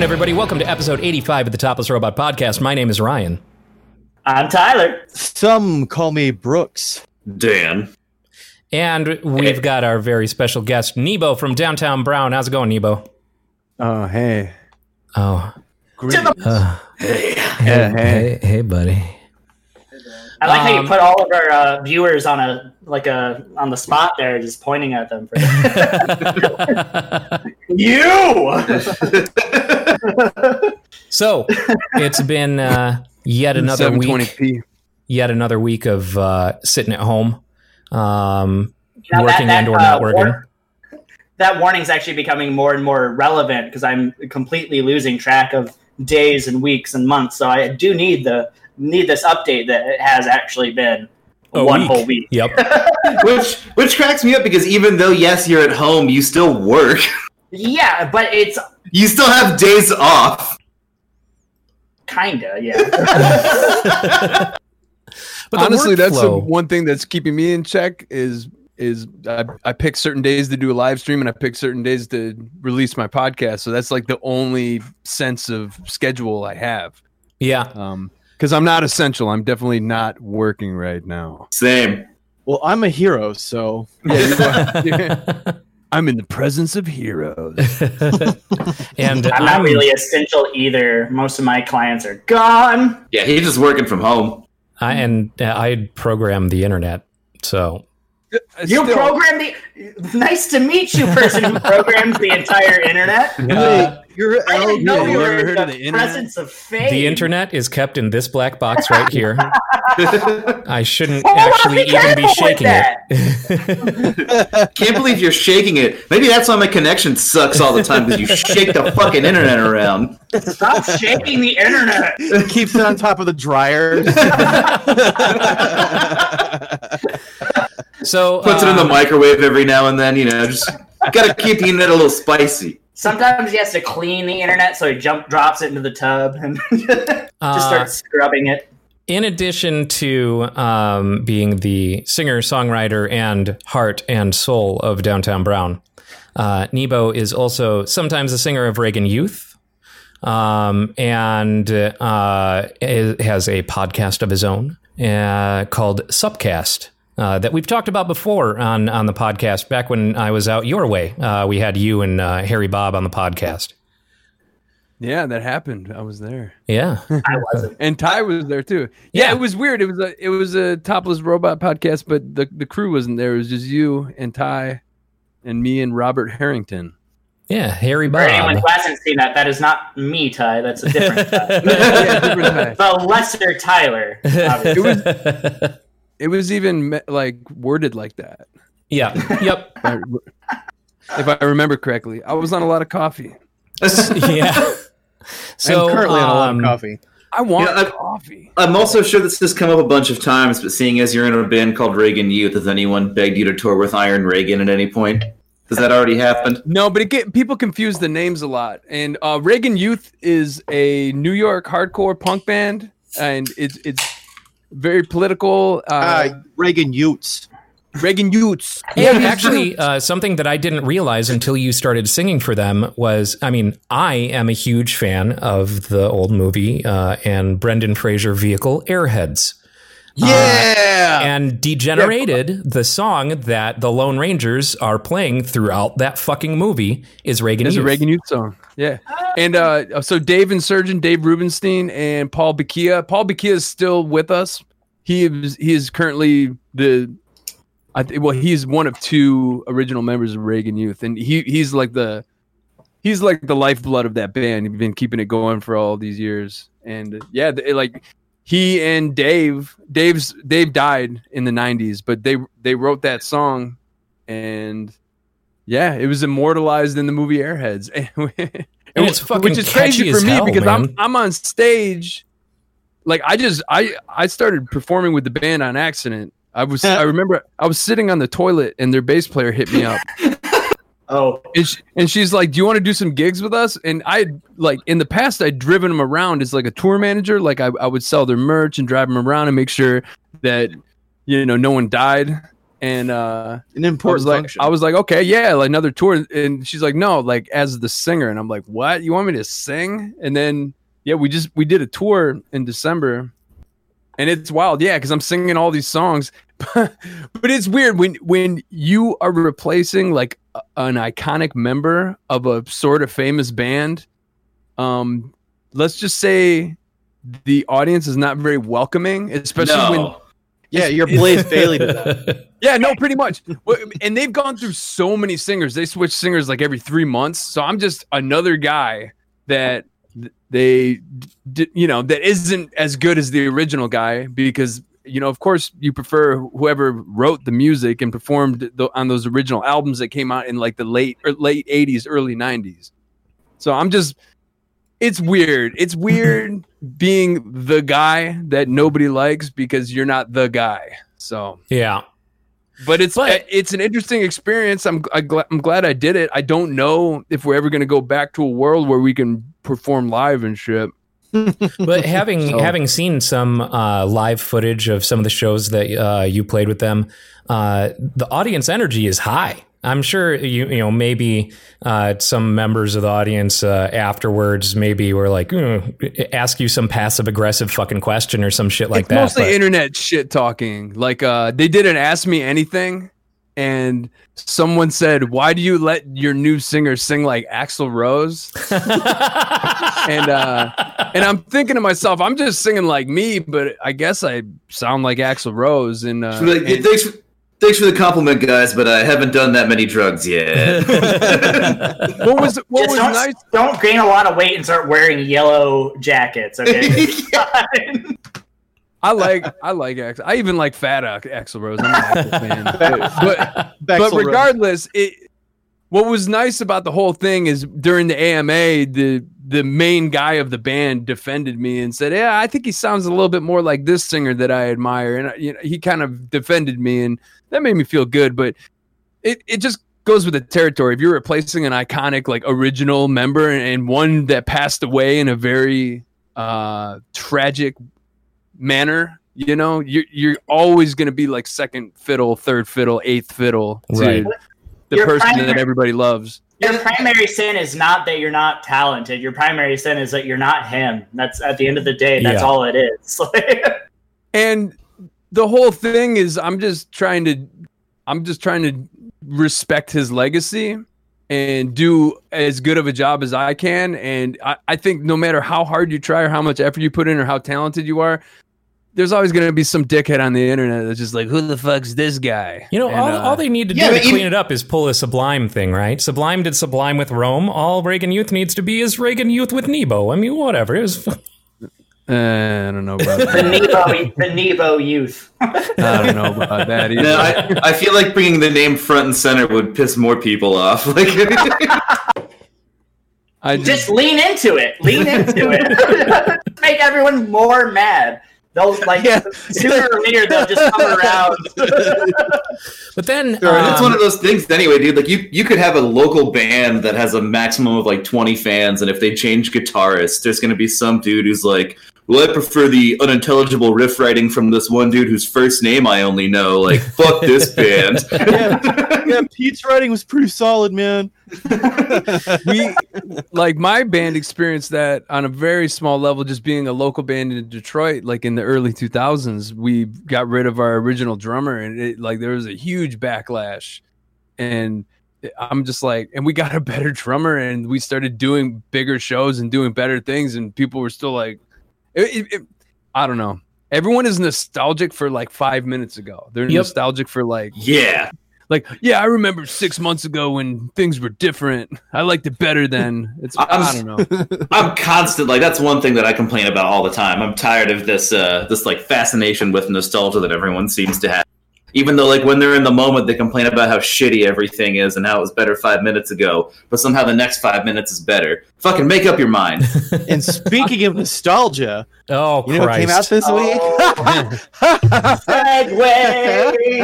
Going, everybody? Welcome to episode 85 of the Topless Robot Podcast. My name is Ryan. I'm Tyler. Some call me Brooks. Dan. And we've got our very special guest, Nebo from Downtown Brown. How's it going, Nebo? Oh, hey. Oh. To the- Uh, Hey. Yeah, hey. hey, hey, buddy. I like how Um, you put all of our uh, viewers on a like a on the spot there, just pointing at them. For you. so, it's been uh, yet another week. 720p. Yet another week of uh, sitting at home, um, Now working that, and or uh, not working. war- that warning's actually becoming more and more relevant because I'm completely losing track of days and weeks and months. So I do need the need this update that it has actually been A one week. whole week. Yep. which which cracks me up because even though yes you're at home, you still work. Yeah, but it's You still have days off. kinda yeah. But honestly that's the one thing that's keeping me in check is is I, I pick certain days to do a live stream and i pick certain days to release my podcast so that's like the only sense of schedule i have yeah. um because i'm not essential i'm definitely not working right now Same. Well, I'm a hero, so yeah, you are. i'm in the presence of heroes and I'm not really essential either. Most of my clients are gone. Yeah, he's just working from home. I, and uh, I program the internet, so Uh, you Still- program the. Nice to meet you, person who programs the entire internet. Wait, uh, you're I didn't know okay. you You were in heard the, of the internet? presence of fame. the internet is kept in this black box right here. I shouldn't Oh, actually be even be shaking that. it. Can't believe you're shaking it. Maybe that's why my connection sucks all the time because you shake the fucking internet around. Stop shaking the internet. It keeps it on top of the dryer. So Puts it in uh, the microwave every now and then. You know, just gotta keep the internet a little spicy. Sometimes he has to clean the internet, so he jump drops it into the tub and just uh, starts scrubbing it. in addition to um, being the singer, songwriter, and heart and soul of Downtown Brown, uh, Nebo is also sometimes a singer of Reagan Youth, um, and uh, has a podcast of his own uh, called Supcast. Uh, that we've talked about before on, on the podcast back when I was out your way. Uh, we had you and uh, Harry Bob on the podcast. yeah that happened i was there Yeah. I wasn't. and ty was there too yeah, Yeah. it was weird it was a it was a topless robot podcast but the, the crew wasn't there it was just you and ty and me and robert harrington Yeah. Harry For anyone who hasn't seen that, that is not me, Ty. That's a different Ty. yeah, different Ty. the lesser Tyler. obviously. It was it was even like worded like that. yeah. Yep. I- If I remember correctly, I was on a lot of coffee. yeah. So I'm currently on a lot um, of coffee. I want Yeah, I- coffee. I'm also sure this has come up a bunch of times, but seeing as you're in a band called Reagan Youth, has anyone begged you to tour with Iron Reagan at any point? Has that already happened? No, but it get people confuse the names a lot. And uh, Reagan Youth is a New York hardcore punk band, and it's it's very political. Uh, Uh, Reagan Utes. Reagan Youths. Yeah, actually, uh, something that I didn't realize until you started singing for them was, I mean, I am a huge fan of the old movie uh, and Brendan Fraser vehicle Airheads. Yeah. And Degenerated, the song that the Lone Rangers are playing throughout that fucking movie is Reagan. It's a Reagan Youth song. Yeah. And uh, so Dave Insurgent, Dave Rubinstein, and Paul Bakija. Paul Bakija is still with us. He is he is currently the I th- well, he's one of two original members of Reagan Youth, and he he's like the he's like the lifeblood of that band. He's been keeping it going for all these years, and yeah, th- like he and Dave, Dave's Dave died in the '90s, but they they wrote that song, and yeah, it was immortalized in the movie Airheads. And it's fucking which is crazy for me hell, because man. I'm I'm on stage. Like I just I I started performing with the band on accident. I was I remember I was sitting on the toilet and their bass player hit me up Oh, and, she, and she's like, "Do you want to do some gigs with us?" And I like in the past I'd driven them around as like a tour manager. Like I, I would sell their merch and drive them around and make sure that you know no one died. And uh, An I important was like, function. I was like, okay, yeah, like another tour. And she's like, no, like as the singer. And I'm like, what? You want me to sing? And then yeah, we just we did a tour in December, and it's wild, yeah, because I'm singing all these songs. but it's weird when when you are replacing like a- an iconic member of a sort of famous band. Um, let's just say the audience is not very welcoming, especially when No. Yeah, you're Blaze Bayley to them. yeah, no, pretty much. And they've gone through so many singers. They switch singers like every three months. So I'm just another guy that they, you know, that isn't as good as the original guy because, you know, of course, you prefer whoever wrote the music and performed the, on those original albums that came out in like the late or late 80s, early 90s. So I'm just, it's weird. It's weird being the guy that nobody likes because you're not the guy. So yeah. but it's But- it's an interesting experience. I'm I gla- I'm glad I did it. I don't know if we're ever going to go back to a world where we can perform live and shit. But having So- having seen some uh, live footage of some of the shows that uh, you played with them, uh, the audience energy is high. I'm sure you you know maybe uh, some members of the audience uh, afterwards maybe were like "Mm," ask you some passive aggressive fucking question or some shit like it's that. mostly but- internet shit talking. Like uh, they didn't ask me anything, and someone said, "Why do you let your new singer sing like Axl Rose?" and uh, and I'm thinking to myself, I'm just singing like me, but I guess I sound like Axl Rose. And, uh, like, and- thanks, for, thanks for the compliment, guys, but I haven't done that many drugs yet. what was what just was don't, nice don't gain a lot of weight and start wearing yellow jackets. Okay. I like I like Axl. I even like Fat Ax- Axl Rose. I'm an Axl fan. But, but, Bexel regardless, it what was nice about the whole thing is during the AMA, the the main guy of the band defended me and said, "Yeah, I think he sounds a little bit more like this singer that I admire." And uh, you know, he kind of defended me, and that made me feel good. But it it just goes with the territory. If you're replacing an iconic like original member and, and one that passed away in a very uh tragic manner, you know, you're you're always going to be like second fiddle, third fiddle, eighth fiddle to Right. the Your person that everybody loves. Your primary sin is not that you're not talented. Your primary sin is that you're not him. That's at the end of the day. That's Yeah. all it is. And the whole thing is I'm just trying to I'm just trying to respect his legacy and do as good of a job as I can. And I, I think no matter how hard you try or how much effort you put in or how talented you are, there's always going to be some dickhead on the internet that's just like, who the fuck's this guy? You know, And, all, uh, all they need to yeah, do but to clean even- it up is pull a Sublime thing, right? Sublime did Sublime with Rome. All Reagan Youth needs to be is Reagan Youth with Nebo. I mean, whatever. It was, uh, I don't know about the that. Nebo, the Nebo youth. I don't know about that either. no, I, I feel like bringing the name front and center would piss more people off. Like, I Just lean into it. Lean into it. Make everyone more mad. They'll like Yeah. sooner or later they'll just come around. but then And it's um, one of those things anyway, dude. Like you, you could have a local band that has a maximum of like twenty fans, and if they change guitarists, there's going to be some dude who's like, "Well, I prefer the unintelligible riff writing from this one dude whose first name I only know." Like, fuck this band. yeah, yeah, Pete's writing was pretty solid, man. we like my band experienced that on a very small level just being a local band in detroit like in the early 2000s we got rid of our original drummer and it like there was a huge backlash and i'm just like and we got a better drummer and we started doing bigger shows and doing better things and people were still like it, it- it- i don't know everyone is nostalgic for like five minutes ago they're Yep. nostalgic for like yeah, like yeah i remember six months ago when things were different i liked it better then it's i, I'm- don't know I'm constant. Like that's one thing that I complain about all the time. I'm tired of this, uh, this like fascination with nostalgia that everyone seems to have. Even though, like, when they're in the moment, they complain about how shitty everything is and how it was better five minutes ago, but somehow the next five minutes is better. Fucking make up your mind. And speaking of nostalgia, Oh, you know what came out this Segue. week?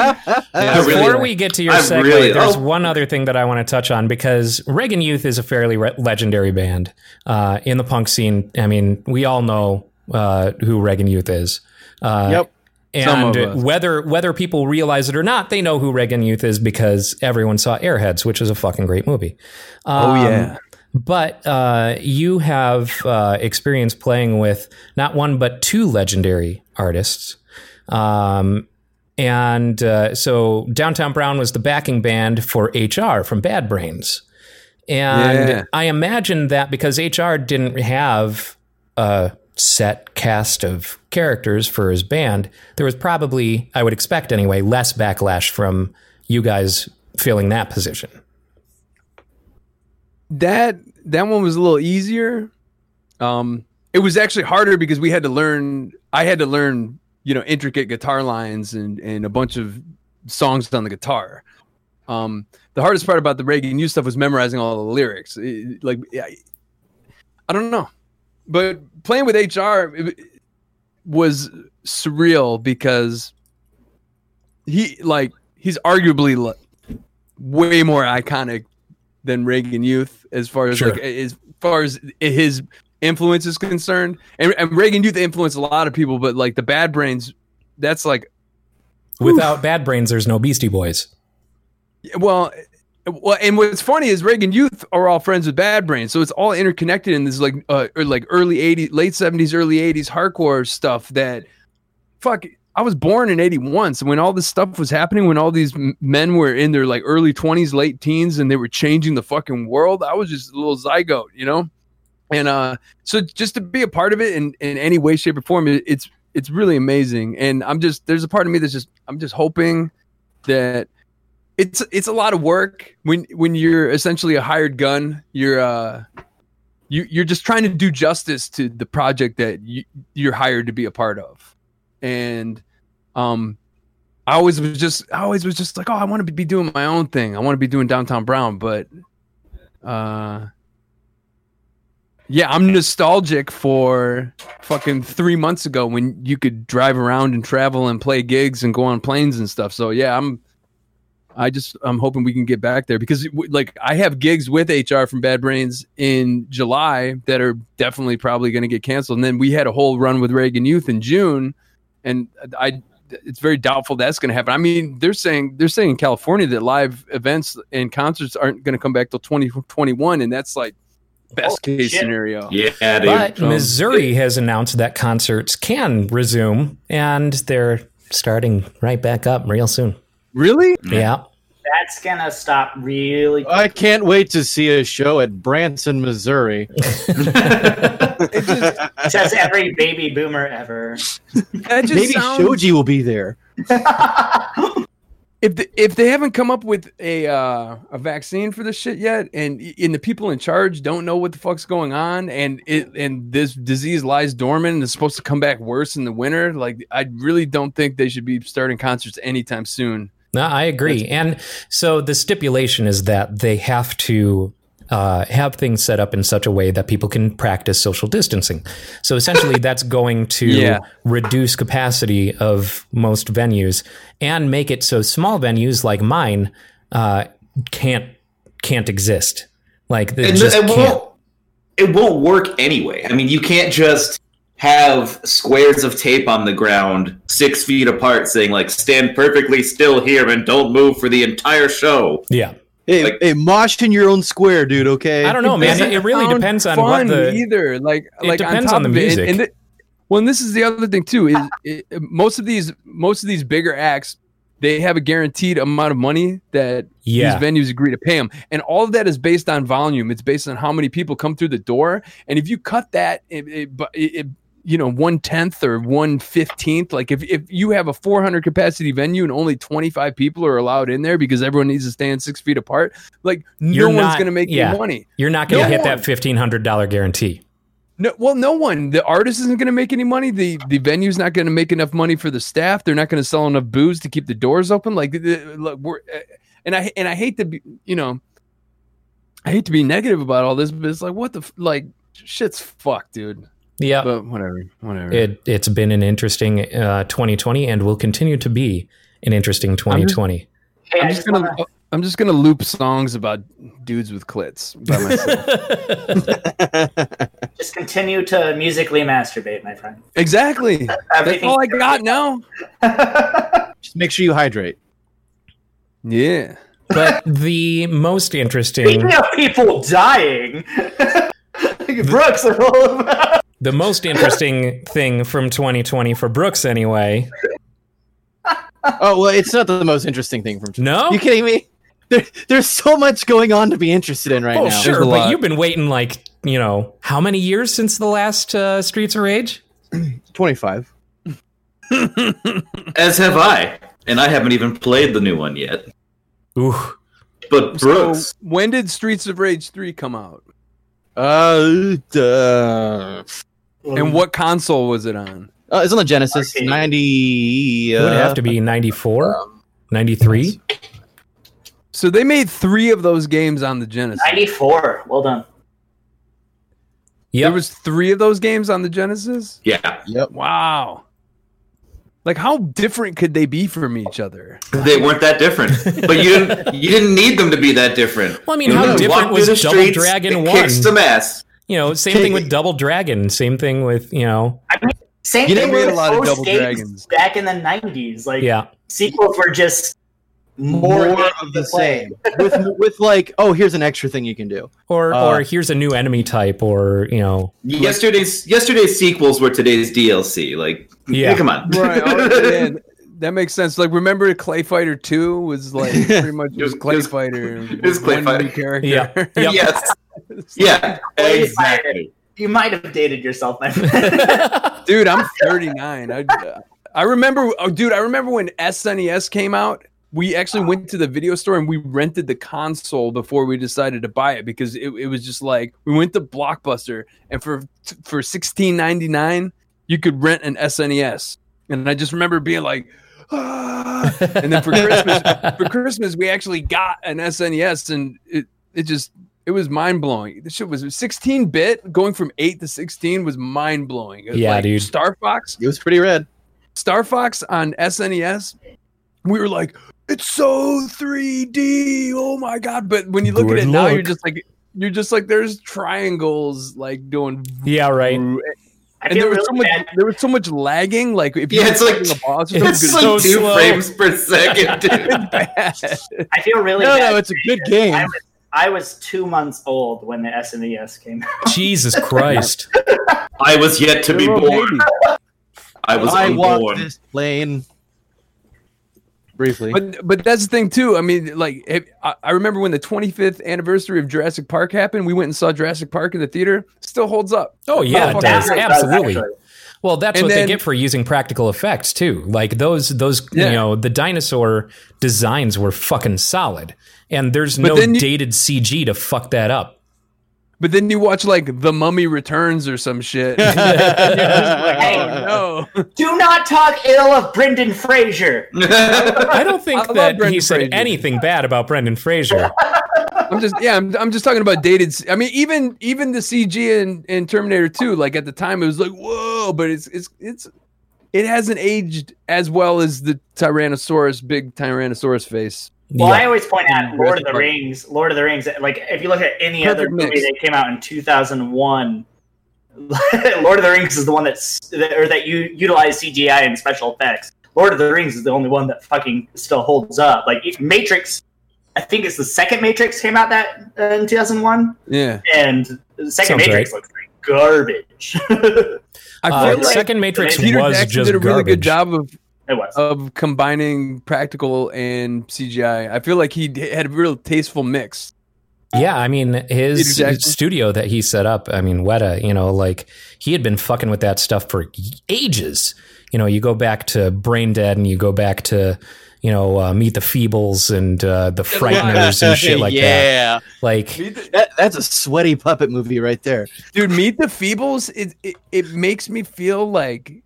I really- Before we get to your I segue, really- there's oh. one other thing that I want to touch on because Reagan Youth is a fairly re- legendary band uh, in the punk scene. I mean, we all know uh, who Reagan Youth is. Uh, Yep. And whether whether people realize it or not, they know who Reagan Youth is because everyone saw Airheads, which is a fucking great movie. Oh Um, yeah. But uh, you have uh, experience playing with not one but two legendary artists. Um, and uh, so Downtown Brown was the backing band for HR from Bad Brains. And Yeah. I imagine that because HR didn't have a set cast of characters for his band, there was probably, I would expect anyway, less backlash from you guys filling that position. that that one was a little easier. Um, it was actually harder because we had to learn. I had to learn, you know, intricate guitar lines and and a bunch of songs on the guitar. Um, the hardest part about the Reagan Youth stuff was memorizing all the lyrics. It- like, yeah, I don't know, but playing with HR was surreal because he like he's arguably way more iconic than Reagan Youth as far as Sure. like as far as his influence is concerned. And, and Reagan Youth influenced a lot of people, but like the Bad Brains, that's like Without Bad Brains, there's no Beastie Boys. well. Well, and what's funny is Reagan Youth are all friends with Bad Brains, so it's all interconnected in this like uh, or like early '80s, late '70s, early '80s hardcore stuff. That fuck, I was born in '81, so when all this stuff was happening, when all these men were in their like early 20s, late teens, and they were changing the fucking world, I was just a little zygote, you know. And uh, so just to be a part of it in in any way, shape, or form, it, it's it's really amazing. And I'm just there's a part of me that's just I'm just hoping that it's it's a lot of work when when you're essentially a hired gun. You're uh you you're just trying to do justice to the project that you, you're hired to be a part of, and um. I always was just I always was just like, oh, I want to be doing my own thing. I want to be doing downtown Brown, but uh yeah, I'm nostalgic for fucking three months ago when you could drive around and travel and play gigs and go on planes and stuff. So yeah, I'm. I just I'm hoping we can get back there because like I have gigs with HR from Bad Brains in July that are definitely probably going to get canceled, and then we had a whole run with Reagan Youth in June, and I it's very doubtful that's going to happen. I mean, they're saying they're saying in California that live events and concerts aren't going to come back till 2021, and that's like best Oh, case shit. scenario. Yeah, dude. But so- um, Missouri has announced that concerts can resume, and they're starting right back up real soon. Really? Yeah. That's gonna stop really. I can't wait to see a show at Branson, Missouri. it Says every baby boomer ever. That just Maybe sounds, Shoji will be there. if the, if they haven't come up with a uh, a vaccine for this shit yet, and and the people in charge don't know what the fuck's going on, and it and this disease lies dormant and is supposed to come back worse in the winter, like I really don't think they should be starting concerts anytime soon. No, I agree. and so the stipulation is that they have to uh, have things set up in such a way that people can practice social distancing. So essentially, that's going to Yeah. reduce capacity of most venues and make it so small venues like mine uh, can't can't exist. Like and just it can't. won't it won't work anyway. I mean, you can't just have squares of tape on the ground six feet apart saying like stand perfectly still here and don't move for the entire show. Yeah, Hey, Like- hey, mosh in your own square, dude. Okay. I don't know, man. It, it really depends on what fun the either. Like, It like depends top on the of it, music. And, and the- well, and this is the other thing too. Is it, most of these most of these bigger acts they have a guaranteed amount of money that Yeah. these venues agree to pay them, and all of that is based on volume. It's based on how many people come through the door, and if you cut that, it, it, but it, it you know one tenth or one fifteenth. Like if if you have a four hundred capacity venue and only twenty five people are allowed in there because everyone needs to stand six feet apart, like You're no one's going to make yeah. you money. you're not going to No hit one. that fifteen hundred dollar guarantee. No, well, no one. The artist isn't going to make any money. The the venue's not going to make enough money for the staff. They're not going to sell enough booze to keep the doors open. Like, the- the- look, we're uh, and I and I hate to be, you know, I hate to be negative about all this, but it's like, what the like, shit's fucked, dude. Yeah, But whatever, whatever. it it's been an interesting uh, 2020 and will continue to be an interesting 2020. I'm I just just gonna wanna- I'm just gonna loop songs about dudes with clits by myself. just continue to musically masturbate, my friend. exactly. That's all I got now. Just make sure you hydrate. Yeah. but the most interesting Speaking of people dying, Brooks, are all about. The most interesting thing from 2020 for Brooks anyway. Oh well, it's not the most interesting thing from. No? You kidding me? There, there's so much going on to be interested in right oh, now. sure, but lot. you've been waiting like, you know, how many years since the last uh, Streets of Rage? Twenty-five. As have I, and I haven't even played the new one yet. Ooh. But Brooks, So when did Streets of Rage 3 come out? Uh, duh. And what console was it on? Uh, it's on the Genesis. Arcade. Ninety. It would uh, have to be 94, 93. So they made three of those games on the Genesis. 94. Well done. Yeah, There was three of those games on the Genesis. yeah, Yep. Wow. Like how different could they be from each other? they weren't that different. But you didn't you didn't need them to be that different. Well, I mean, You how different was through the Double streets Dragon and 1? Kick some ass. You know, same thing with Double Dragon. Same thing with, you know, Same You thing with a lot of Double Dragons. back in the 90s. Like, yeah. sequels were just more, More of the play. same. with with like, oh, here's an extra thing you can do. Or, Uh, or here's a new enemy type, or, you know, Yesterday's yesterday's sequels were today's DLC. Like, Yeah. yeah, come on. Right. oh, that makes sense. Like remember Clay Fighter 2 was like pretty much It was- just Clay it was- Fighter. it was Clay Fighter. character. Yeah. Yep. Yes. Yeah. Exactly. You might have dated yourself, my friend. dude i'm 39 i i remember oh, dude i remember when snes came out we actually went to the video store and we rented the console before we decided to buy it because it, it was just like we went to blockbuster and for for 16.99 you could rent an snes and i just remember being like ah. and then for christmas for christmas we actually got an snes and it it just it was mind blowing. This shit was 16 bit. Going from 8 to 16 was mind blowing. Yeah, dude. Star Fox, It was pretty rad. Star Fox on SNES, we were like, it's so 3D. Oh my god! But when you look Good at it now, you're just like, you're just like, there's triangles like doing. yeah, right. And I there feel was so much, bad. there was so much lagging. Like if you Yeah, were it's like- fighting a boss or something, It's it's like so two slow. frames per second. dude. I feel really No, bad. no, it's a good game. I was, I was two months old when the SNES came out. Jesus Christ. I was yet to be You're a little born. baby. I was I walked unborn. this plane. Briefly. But but that's the thing too. I mean, like if, I, I remember when the 25th anniversary of Jurassic Park happened. We went and saw Jurassic Park in the theater. Still holds up. Oh, yeah, it does. Absolutely. Well, that's And what then- they get for using practical effects too. Like those, those Yeah. you know, the dinosaur designs were fucking solid, and there's But no you- dated CG to fuck that up. But then you watch like The Mummy Returns or some shit. Hey, oh no! do not talk ill of Brendan Fraser. I don't think I that he said Fraser. anything bad about Brendan Fraser. I'm just yeah. I'm, I'm just talking about dated. I mean, even even the CG in, in Terminator 2, like at the time, it was like whoa, but it's it's it's it hasn't aged as well as the Tyrannosaurus, big Tyrannosaurus face. Well, I always point out Mm, Lord of the Jurassic Park. Rings. Lord of the Rings. Like if you look at any other movie mix. that came out in 2001, Lord of the Rings is the one that's or that you utilize CGI and special effects. Lord of the Rings is the only one that fucking still holds up. Like Matrix, I think it's the second Matrix came out that uh, in 2001, Yeah, and the second Sounds Matrix right. looks like garbage. I Uh, feel the like second Matrix Peter was Jackson just did a really good garbage. job of was. of combining practical and CGI. I feel like he had a real tasteful mix. Yeah, I mean his Peter Jackson. studio that he set up. I mean Weta, you know, like he had been fucking with that stuff for ages. You know, you go back to Brain Dead, and you go back to, you know, uh, Meet the Feebles and uh, the Frighteners and shit like that. yeah. Like, That, that's a sweaty puppet movie right there. Dude, Meet the Feebles, it, it it makes me feel like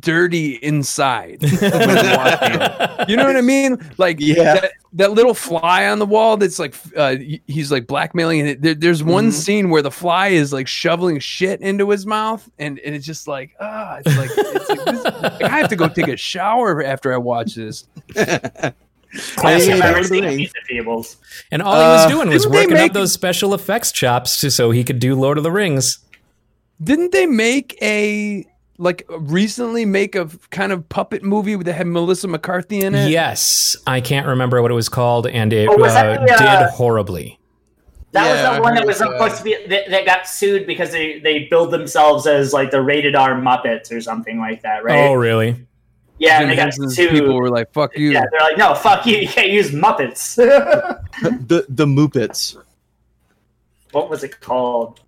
dirty inside. when I'm watching it. you know what I mean? Like Yeah. that, that little fly on the wall that's like uh, he's like blackmailing it. There, there's one Mhm. scene where the fly is like shoveling shit into his mouth and, and it's just like ah it's like, it's like, this, like, I have to go take a shower after I watch this. Classic Hey, I've ever Lord of the seen Rings. Meet the Feebles. and all he was Uh, doing was didn't they working up those special effects chops to, so he could do Lord of the Rings. Didn't they make a like recently make a kind of puppet movie that had Melissa McCarthy in it? Yes, I can't remember what it was called, and it Oh, was uh, the, uh, did horribly. That Yeah, was I the one that was of supposed to be that, that got sued because they they billed themselves as like the rated R Muppets or something like that, right? Oh, really? yeah, Jim and they got Henson's sued. people were like, "Fuck you." yeah, they're like, no, fuck you, you can't use Muppets. the the Muppets. what was it called?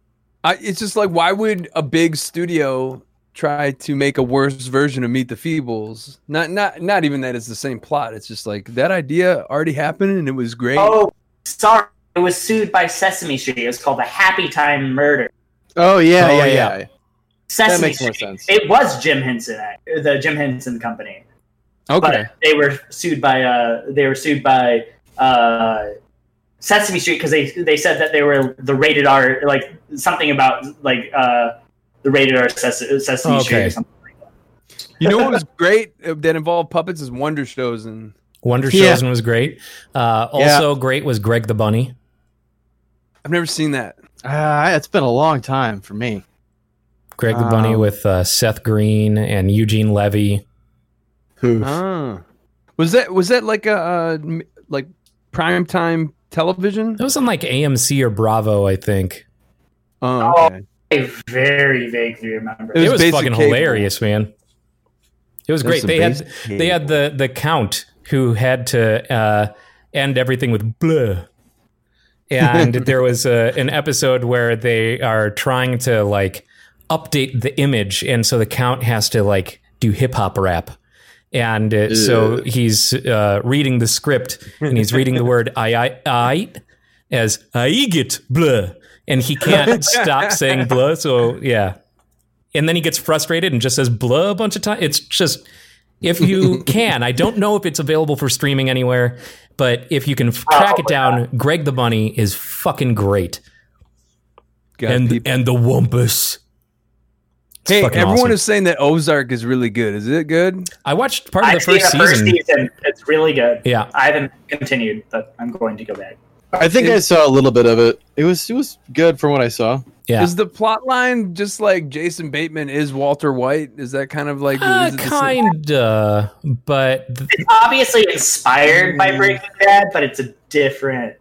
I, it's just like, why would a big studio try to make a worse version of Meet the Feebles? Not, not, not even that it's the same plot. It's just like that idea already happened and it was great. Oh, sorry, it was sued by Sesame Street. It was called the Happy Time Murder. Oh yeah, Oh, yeah, yeah. yeah. Sesame makes more Street. sense. It was Jim Henson, uh, the Jim Henson Company, okay. but they were sued by uh, they were sued by uh, Sesame Street because they they said that they were the rated R, like something about like uh, the rated R Ses- Sesame Street Okay. or something. like that. You know what was great that involved puppets is Wonder Showzen and Wonder Yeah. Showzen was great. Uh, also great was Greg the Bunny. I've never seen that. Uh, it's been a long time for me. Greg the Bunny Um, with uh, Seth Green and Eugene Levy. Who? Ah. Was that was that like a uh, like prime time television? It was on like AMC or Bravo, I think. Oh, Oh. okay. I very vaguely remember. It It was was, fucking cable. hilarious, man. It was great. They had basic they had the the count who had to uh, end everything with blah. And there was a, an episode where they are trying to like update the image, and so the count has to like do hip hop rap. And uh, so he's uh, reading the script, and he's reading the word "I I I" as "I get blah," and he can't stop saying blah. So yeah, and then he gets frustrated and just says blah a bunch of times. It's just if you can, I don't know if it's available for streaming anywhere, but if you can f- track it oh, down, Greg the Bunny is fucking great. Got and people. and the Wumpus. It's hey, everyone awesome. is saying that Ozark is really good. Is it good? I watched part of the I've seen first the first season. season. It's really good. Yeah, I haven't continued, but I'm going to go back. I think I saw a little bit of it. It was it was good from what I saw. yeah. Is the plot line just like Jason Bateman is Walter White? Is that kind of like Uh, the kinda, but th- It's obviously inspired by Breaking Bad, but it's a different,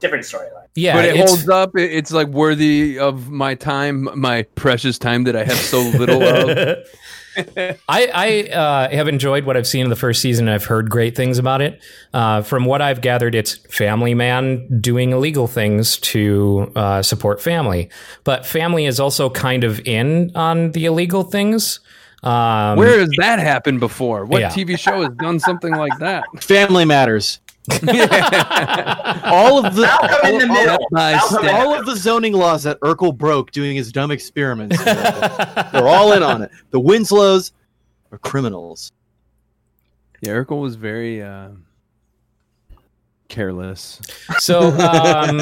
different storyline. yeah, but it holds up. It- It's like worthy of my time, my precious time that I have so little of. I, I uh, have enjoyed what I've seen in the first season. I've heard great things about it. Uh, from what I've gathered, it's family man doing illegal things to uh, support family, but family is also kind of in on the illegal things. Um, Where has that happened before? What Yeah. TV show has done something like that? Family Matters. all of the Malcolm in the all, middle. by Malcolm all of the zoning laws that Urkel broke doing his dumb experiments. They're all in on it. The Winslows are criminals. Yeah, Urkel was very uh, careless. so um,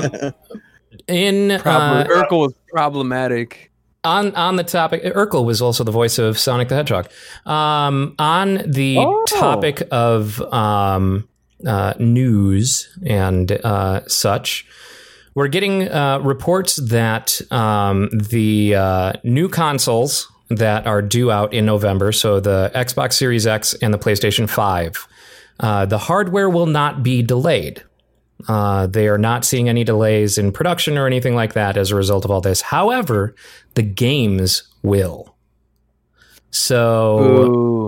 in uh, Urkel was problematic. on on the topic Urkel was also the voice of Sonic the Hedgehog. Um, on the Oh. topic of um, uh, news and uh, such, we're getting uh, reports that um, the uh, new consoles that are due out in November, so the Xbox Series X and the PlayStation Five, uh, the hardware will not be delayed. Uh, they are not seeing any delays in production or anything like that as a result of all this. However, the games will. So,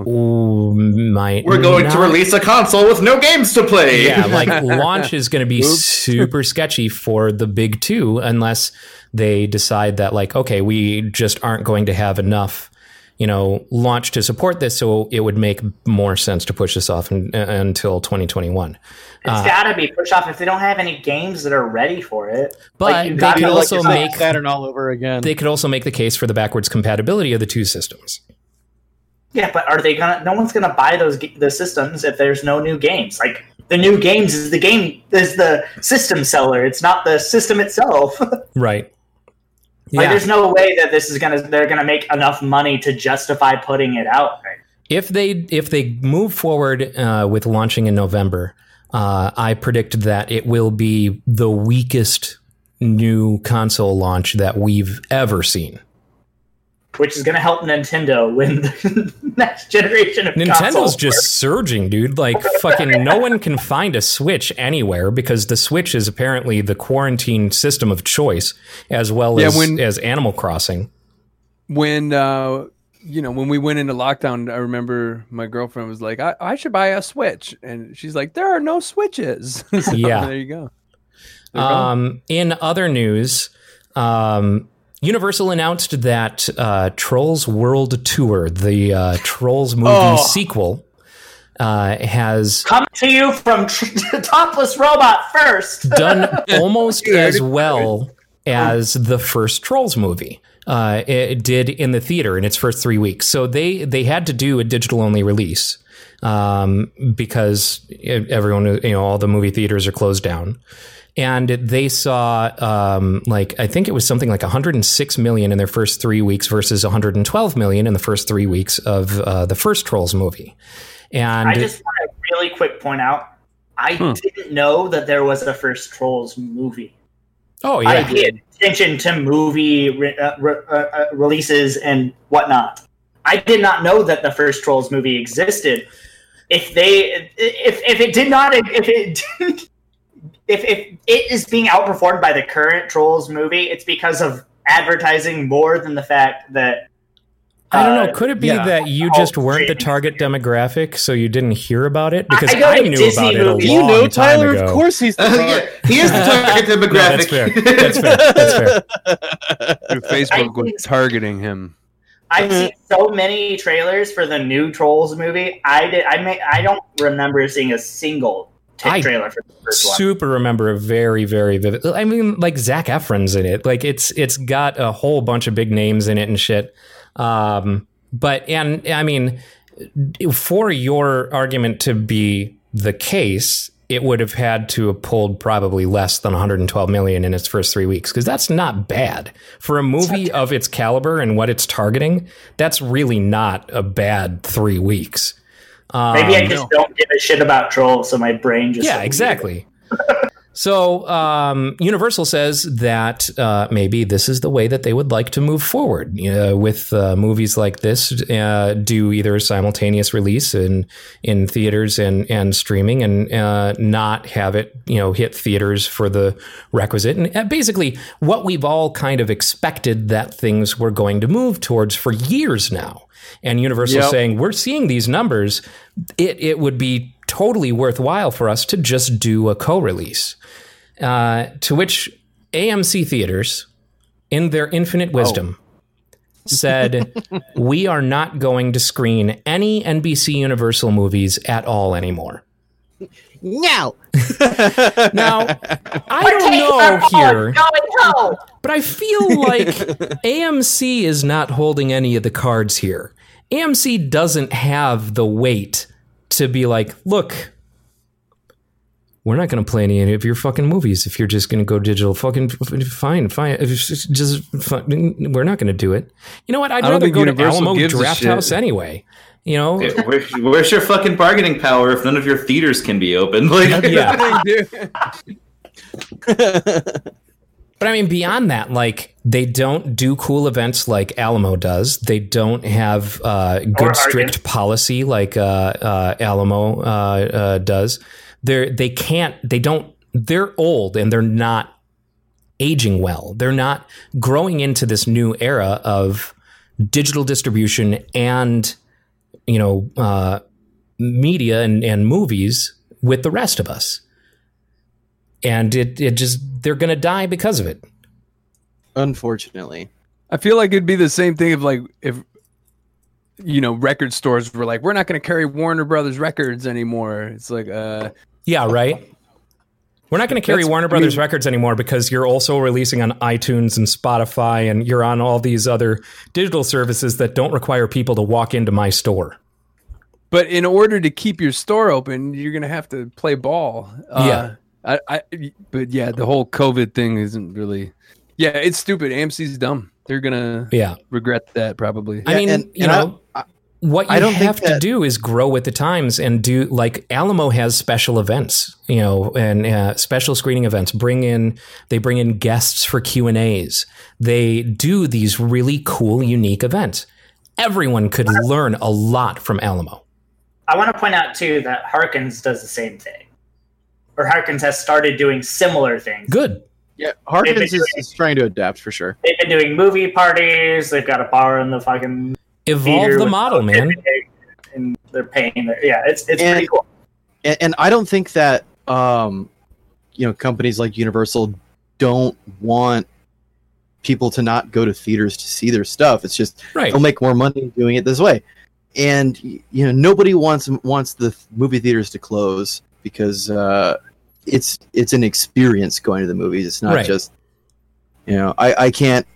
Ooh. ooh, might We're going to release a console with no games to play. Yeah, like launch is going to be Oops. super sketchy for the big two unless they decide that, like, okay, we just aren't going to have enough you know, launch to support this. So it would make more sense to push this off in, uh, until 2021. It's Uh, got to be pushed off if they don't have any games that are ready for it. But Like, they could also like make Saturn all over again. they could also make the case for the backwards compatibility of the two systems. Yeah, but are they gonna? No one's gonna buy those the systems if there's no new games. Like the new games is the game is the system seller. It's not the system itself. Right. Yeah. there's no way that this is gonna they're gonna make enough money to justify putting it out. if they if they move forward uh, with launching in November, uh, I predict that it will be the weakest new console launch that we've ever seen. Which is gonna help Nintendo win the next generation of Nintendo's consoles. just surging, dude. Like fucking no one can find a Switch anywhere because the Switch is apparently the quarantine system of choice as well Yeah, as when- as Animal Crossing. when uh you know when we went into lockdown i remember my girlfriend was like i, I should buy a switch and she's like there are no switches So, Yeah. there you go They're gone. Um, in other news, um, Universal announced that uh, Trolls World Tour, the uh, Trolls movie Oh. sequel, uh, has come to you from Topless Robot first. done almost as well as the first Trolls movie. Uh, it did in the theater in its first three weeks. So they they had to do a digital only release um, because everyone you know all the movie theaters are closed down. And they saw um, like I think it was something like 106 million in their first three weeks versus 112 million in the first three weeks of uh, the first Trolls movie. And I just want to really quick point out, I didn't know that there was a first Trolls movie. oh I yeah, paid attention to movie re- uh, re- uh, uh, releases and whatnot. I did not know that the first Trolls movie existed. If they, if if it did not, if it didn't, if if it is being outperformed by the current Trolls movie, it's because of advertising more than the fact that I don't know. uh, Could it be yeah. that you just weren't the target demographic, so you didn't hear about it? Because I I, knew Disney about it a long you know time Tyler, ago. of course he's the Uh, target. yeah, he is the target No, demographic. that's fair. That's fair. That's fair. Your Facebook was targeting him I've seen so many trailers for the new Trolls movie. I did. I may, I don't remember seeing a single t- I trailer for the first one. Super remember a very very vivid. I mean, like Zac Efron's in it. Like it's it's got a whole bunch of big names in it and shit. Um, but and I mean, for your argument to be the case, it would have had to have pulled probably less than 112 million in its first three weeks because that's not bad for a movie of its caliber and what it's targeting. That's really not a bad three weeks. Um, Maybe I just don't give a shit about Trolls, so my brain just yeah, exactly. so um, Universal says that uh, maybe this is the way that they would like to move forward uh, with uh, movies like this. Uh, do either a simultaneous release in in theaters and and streaming, and uh, not have it you know hit theaters for the requisite. And uh, basically, what we've all kind of expected that things were going to move towards for years now. And Universal Yep. saying we're seeing these numbers. It it would be totally worthwhile for us to just do a co-release. Uh, to which AMC theaters, in their infinite wisdom, said, "We are not going to screen any NBC Universal movies at all anymore." No. Now, I don't know here, Going home. but I feel like AMC is not holding any of the cards here. AMC doesn't have the weight to be like, look, we're not going to play any of your fucking movies if you're just going to go digital. Fucking fine, fine. If Just fine. we're not going to do it. You know what? I'd rather think go to Universal Alamo gives Draft. House anyway. You know, Yeah, where- where's your fucking bargaining power if none of your theaters can be open? Like, yeah. But I mean, beyond that, like they don't do cool events like Alamo does. They don't have uh, good strict policy like uh, uh, Alamo uh, uh, does. They're they can't. They don't. They're old and they're not aging well. They're not growing into this new era of digital distribution and you know uh, media and, and movies with the rest of us. And it it just they're gonna die because of it. Unfortunately. I feel like it'd be the same thing if like if you know, record stores were like, we're not going to carry Warner Brothers records anymore. It's like, uh, Yeah, right. We're not going to carry That's- Warner I Brothers mean- records anymore because you're also releasing on iTunes and Spotify, and you're on all these other digital services that don't require people to walk into my store. but in order to keep your store open, you're going to have to play ball. Uh, Yeah. I, I, but yeah, the whole COVID thing isn't really, yeah, it's stupid. AMC's dumb. They're going to Yeah, regret that probably. I mean, and- you and I- know, what you I don't think have to do is grow with the times and do like Alamo has special events, you know, and uh, special screening events. Bring in they bring in guests for Q and A's. They do these really cool, unique events. Everyone could learn a lot from Alamo. I want to point out too that Harkins does the same thing, or Harkins has started doing similar things. Good. Yeah, Harkins is, is trying to adapt for sure. They've been doing movie parties. They've got a bar in the fucking Evolve the model, man. And they're paying. Their, yeah, it's it's And- pretty cool. and, and I don't think that um, you know companies like Universal don't want people to not go to theaters to see their stuff. It's just Right. they'll make more money doing it this way, and you know nobody wants wants the movie theaters to close because uh, it's it's an experience going to the movies. It's not Right. just you know I I can't.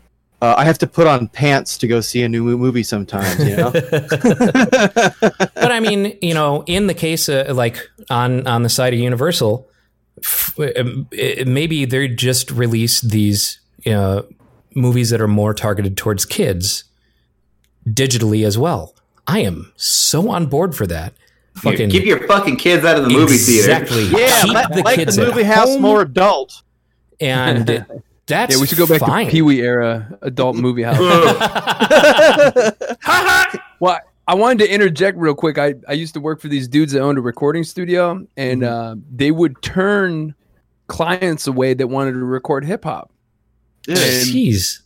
Uh, I have to put on pants to go see a new movie sometimes, you know. but I mean, you know, in the case uh, like on on the side of Universal, f- um, maybe they just release these uh, movies that are more targeted towards kids digitally as well. I am so on board for that. Fucking Keep your fucking kids out of the movie theater. exactly. yeah, Keep let- the make kids the at movie house home, more adult. and that's yeah, we should go back fine. to Pee Wee era adult movie house. Well, I wanted to interject real quick. I, I used to work for these dudes that owned a recording studio, and uh, they would turn clients away that wanted to record hip hop. Jeez.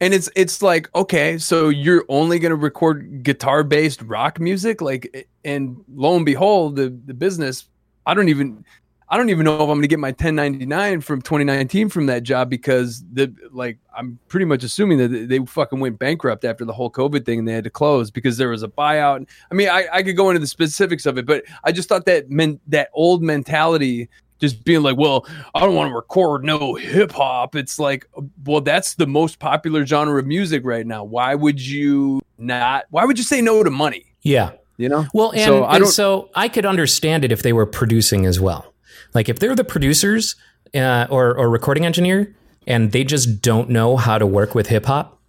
And it's it's like okay, so you're only going to record guitar based rock music, like, and lo and behold, the the business. I don't even. I don't even know if I'm going to get my 1099 from 2019 from that job because the like I'm pretty much assuming that they- fucking went bankrupt after the whole COVID thing and they had to close because there was a buyout. I mean, I, I could go into the specifics of it, but I just thought that meant that old mentality just being like, well, I don't want to record no hip hop. It's like, well, that's the most popular genre of music right now. Why would you not? Why would you say no to money? Yeah. You know? Well, and So I and so I could understand it if they were producing as well. Like if they're the producers uh, or or recording engineer and they just don't know how to work with hip hop,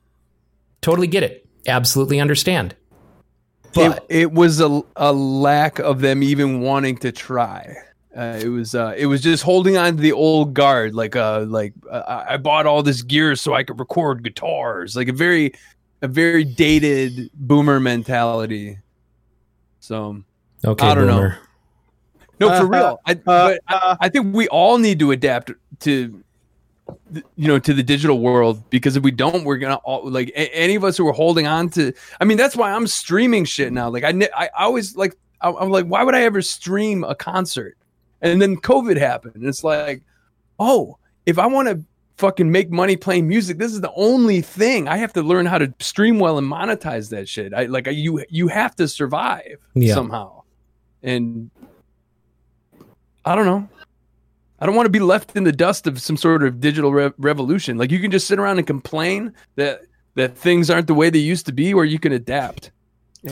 totally get it. Absolutely understand. But it, it was a, a lack of them even wanting to try. Uh, it was uh, it was just holding on to the old guard, like uh, like uh, I I bought all this gear so I could record guitars, like a very a very dated boomer mentality. So okay, I don't know. no, for Uh, real. I, but I, I think we all need to adapt to, you know, to the digital world because if we don't, we're gonna all like a- any of us who are holding on to. I mean, that's why I'm streaming shit now. Like I, ne- I always like, I, I'm like, why would I ever stream a concert? And then COVID happened, and it's like, oh, if I want to fucking make money playing music, this is the only thing I have to learn how to stream well and monetize that shit. I like you, you have to survive Yeah. somehow, and I don't know. I don't want to be left in the dust of some sort of digital re- revolution. Like you can just sit around and complain that that things aren't the way they used to be, or you can adapt.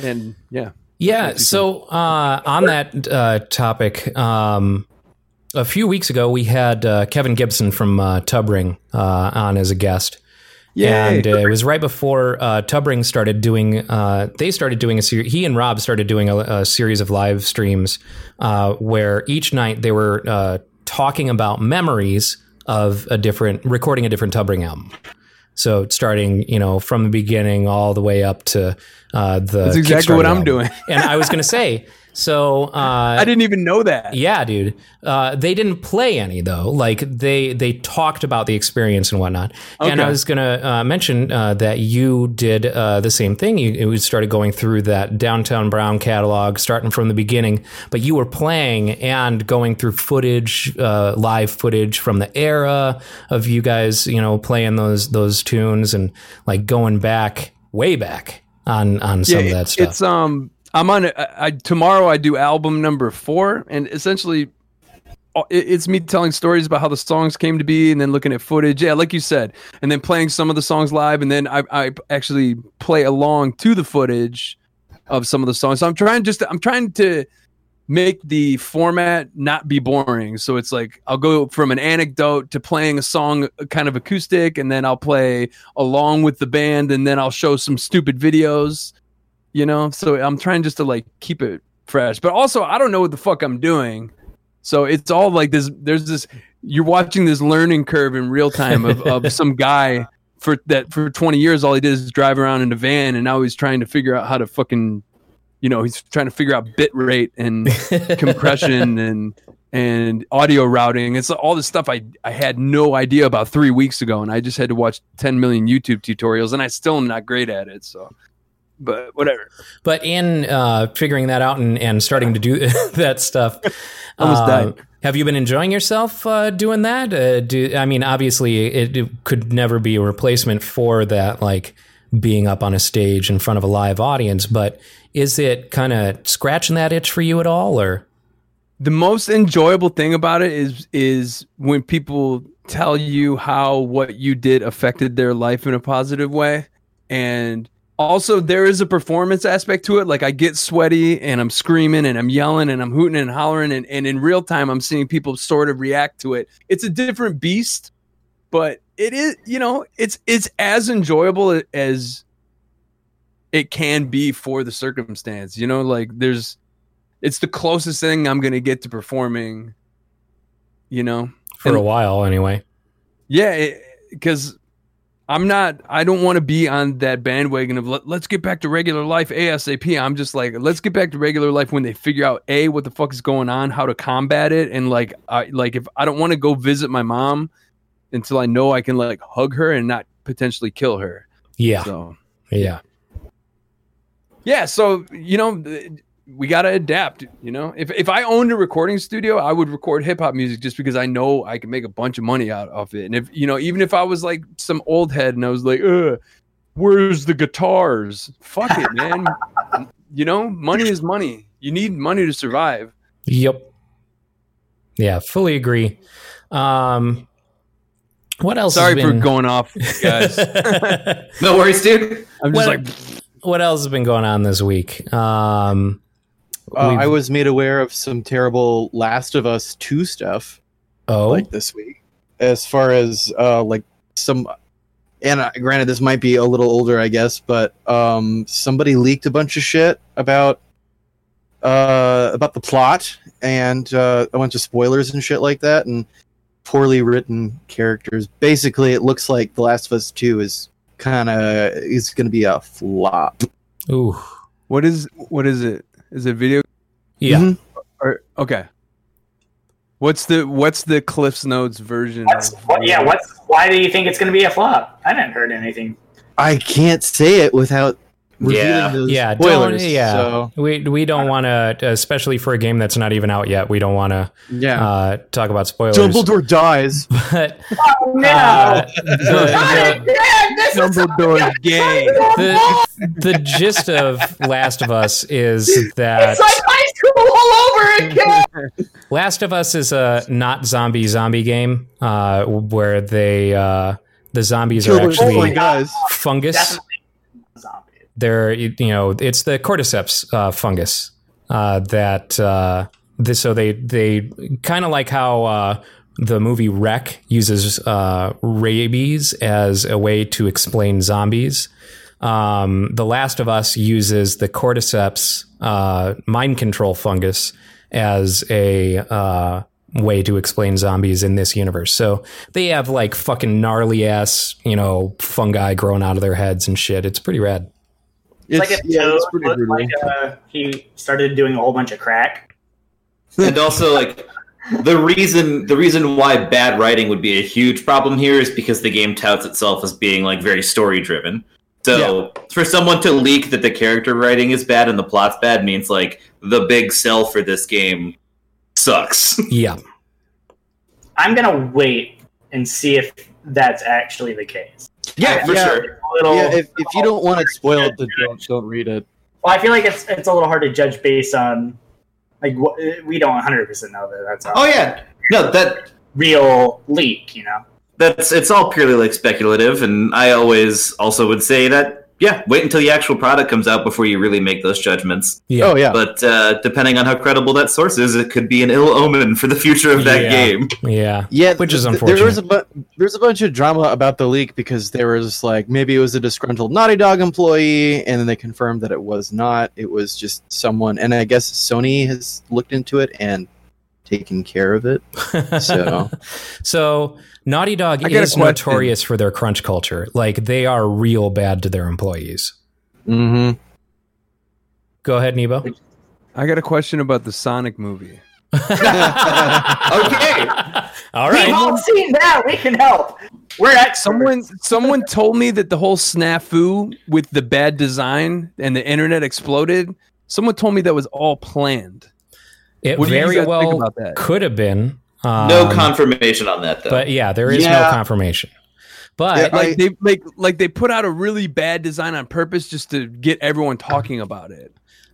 And yeah, Yeah. So uh, on that uh, topic, um, a few weeks ago we had uh, Kevin Gibson from uh, Tub Ring uh, on as a guest. And uh, it was right before uh, Tub Ring started doing. Uh, they started doing a series. He and Rob started doing a, a series of live streams uh, where each night they were uh, talking about memories of a different recording a different Tub Ring album. So starting, you know, from the beginning all the way up to uh, the. That's exactly what I'm album. doing. and I was going to say, so uh, I didn't even know that. yeah, dude. Uh, they didn't play any though. Like they they talked about the experience and whatnot. Okay. And I was gonna uh, mention uh, that you did uh, the same thing. You, you started going through that Downtown Brown catalog, starting from the beginning. But you were playing and going through footage, uh, live footage from the era of you guys, you know, playing those those tunes and like going back way back. on on some of that stuff. It's um, I'm on. I, tomorrow I do album number four, and essentially, uh, it- it's me telling stories about how the songs came to be, and then looking at footage. Yeah, like you said, and then playing some of the songs live, and then I I actually play along to the footage of some of the songs. So I'm trying just I'm trying to make the format not be boring. So it's like I'll go from an anecdote to playing a song uh, kind of acoustic and then I'll play along with the band and then I'll show some stupid videos, you know? So I'm trying just to like keep it fresh. But also I don't know what the fuck I'm doing. So it's all like this there's this you're watching this learning curve in real time of, of some guy for that for 20 years all he did is drive around in a van and now he's trying to figure out how to fucking you know he's trying to figure out bit rate and compression and and audio routing it's all this stuff I, I had no idea about three weeks ago and i just had to watch 10 million youtube tutorials and i still am not great at it so but whatever But in uh, figuring that out and, and starting to do that stuff, Almost uh, died. Have you been enjoying yourself uh, doing that? Uh, do I mean, obviously, it, it could never be a replacement for that, like being up on a stage in front of a live audience. But is it kind of scratching that itch for you at all, or? the most enjoyable thing about it is is when people tell you how what you did affected their life in a positive way and also there is a performance aspect to it like i get sweaty and i'm screaming and i'm yelling and i'm hooting and hollering and, and in real time i'm seeing people sort of react to it it's a different beast but it is you know it's it's as enjoyable as it can be for the circumstance you know like there's it's the closest thing I'm gonna get to performing. You know, For And- a while, anyway. yeah, because I'm not. I don't want to be on that bandwagon of Let, let's get back to regular life ASAP. I'm just like let's get back to regular life when they figure out a what the fuck is going on, how to combat it, and like I like if I don't want to go visit my mom until I know I can like hug her and not potentially kill her. Yeah, So yeah. yeah, so you know. Th- we gotta adapt, you know. If if I owned a recording studio, I would record hip hop music just because I know I can make a bunch of money out of it. And if you know, even if I was like some old head and I was like, "Uh, where's the guitars?" Fuck it, man. you know, money is money. You need money to survive. Yep. Yeah, fully agree. Um, what else? has Sorry for going off, guys. No worries, dude. I'm just What- like, what else has been going on this week? Um, Uh, I was made aware of some terrible Last of Us 2 stuff oh, like this week. As far as uh, like some, and uh, granted, this might be a little older, I guess, but um, somebody leaked a bunch of shit about uh, about the plot and uh, a bunch of spoilers and shit like that, and poorly written characters. Basically, it looks like The Last of Us 2 is kind of is going to be a flop. ooh, what is what is it? Is it video yeah. Mhm. or okay? What's the what's the Cliff's Notes version? What's, what, yeah, what's why do you think it's going to be a flop? I didn't heard anything. I can't say it without revealing Yeah. those Yeah, spoilers. don't, yeah. So, We we don't want to, especially for a game that's not even out yet. We don't want to yeah. uh, talk about spoilers. Dumbledore dies. But Oh no! uh, the, yeah, this is gay. the, the the gist of Last of Us is that it's like high school all over again. Last of Us is a not zombie zombie game uh, where they uh, the zombies Kill are those flying actually guys. fungus. They're you know it's the cordyceps uh, fungus uh, that uh, this so they they kind of like how uh, the movie REC uses uh, rabies as a way to explain zombies. Um, the Last of Us uses the cordyceps uh, mind control fungus as a way to explain zombies in this universe. So they have like fucking gnarly ass, you know, fungi growing out of their heads and shit. It's pretty rad. It's like if yeah, Toad it's pretty looked brutal. like uh, he started doing a whole bunch of crack. and also like the reason the reason why bad writing would be a huge problem here is because the game touts itself as being like very story driven so for someone to leak that the character writing is bad and the plot's bad means like the big sell for this game sucks Yeah. I'm gonna wait and see if that's actually the case. Yeah, for Yeah. sure. Little, yeah, if, if you don't want it spoiled, then don't, don't read it. well, I feel like it's it's a little hard to judge based on like what, we don't 100 percent know that that's a Oh yeah, no that real leak. You know. that's it's all purely like speculative, and I always also would say that yeah, wait until the actual product comes out before you really make those judgments. Yeah. Oh yeah, But uh, depending on how credible that source is, it could be an ill omen for the future of that Yeah. game. Yeah. yeah. which is th- th- unfortunate. There was a bu- there's a bunch of drama about the leak because there was like maybe it was a disgruntled Naughty Dog employee, and then they confirmed that it was not. It was just someone, and I guess Sony has looked into it and taken care of it. So So Naughty Dog I got a is notorious for their crunch culture. Like they are real bad to their employees. hmm Go ahead, Nebo. I got a question about the Sonic movie. Okay. All right. We've all seen that. We can help. We're experts. Someone someone told me that the whole snafu with the bad design and the internet exploded. Someone told me that was all planned. It What very well think about that? could have been. Um, no confirmation on that though. But yeah, there is no confirmation. But Yeah, Like I- they like like they put out a really bad design on purpose just to get everyone talking about it.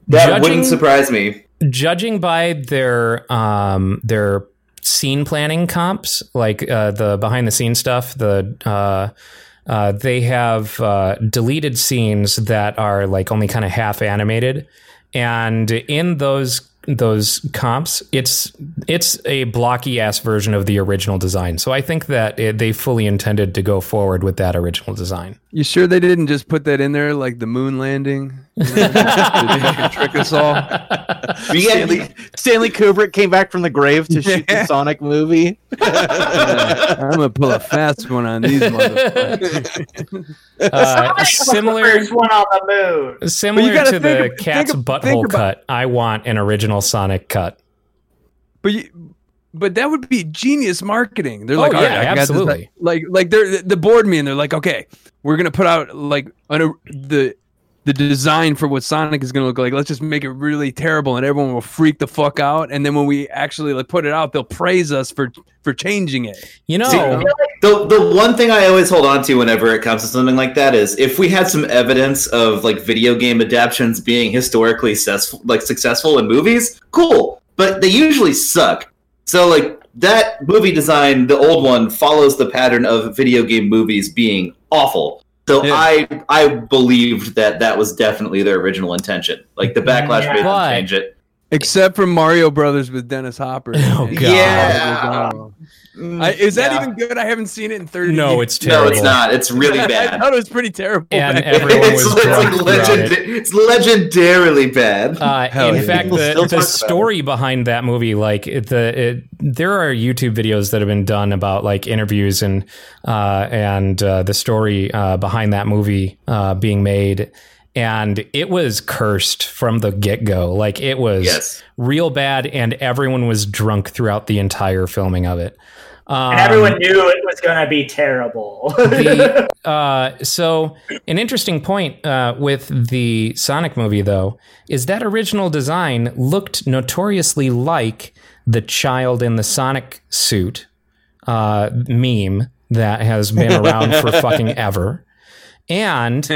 that judging- wouldn't surprise me. judging by their um their scene planning comps like uh the behind the scenes stuff the uh uh, they have uh, deleted scenes that are like only kind of half animated, and in those those comps, it's it's a blocky ass version of the original design. So I think that it, they fully intended to go forward with that original design. You sure they didn't just put that in there like the moon landing? You know, to fucking trick us all. Stanley, Stanley Kubrick came back from the grave to shoot the Sonic movie. I'm gonna pull a fast one on these motherfuckers. Uh, Sonic the similar one on the moon. Similar gotta the think ab- cat's think ab- butthole think about- cut, I want an original Sonic cut. But you, but that would be genius marketing. They're Oh, like, all yeah, right, I got this- absolutely. Like, like they're the board meeting. They're like, okay, we're gonna put out like an, the the design for what Sonic is gonna look like. Let's just make it really terrible, and everyone will freak the fuck out. And then when we actually like put it out, they'll praise us for for changing it. You know, See, The the one thing I always hold on to whenever it comes to something like that is if we had some evidence of like video game adaptations being historically successful, like successful in movies, cool. But they usually suck. So like that movie design, the old one, follows the pattern of video game movies being awful. So Yeah. I I believed that that was definitely their original intention. Like the backlash Yeah. made them change it. Except for Mario Brothers with Dennis Hopper. Oh, God. Yeah. I, is that even good? I haven't seen it in thirty. no, years. it's terrible. No, it's not. It's really bad. I bad. thought it was pretty terrible. And back everyone it's, was it's drunk like throughout legend, it's legendarily bad. Uh, in yeah. fact, People the, the talk about story behind that movie, like it, the it, there are YouTube videos that have been done about like interviews and uh, and uh, the story uh, behind that movie uh, being made, and it was cursed from the get go. Like it was yes. real bad, and everyone was drunk throughout the entire filming of it. Um, And everyone knew it was going to be terrible. the, uh, so an interesting point uh, with the Sonic movie, though, is that original design looked notoriously like the child in the Sonic suit uh, meme that has been around for fucking ever. And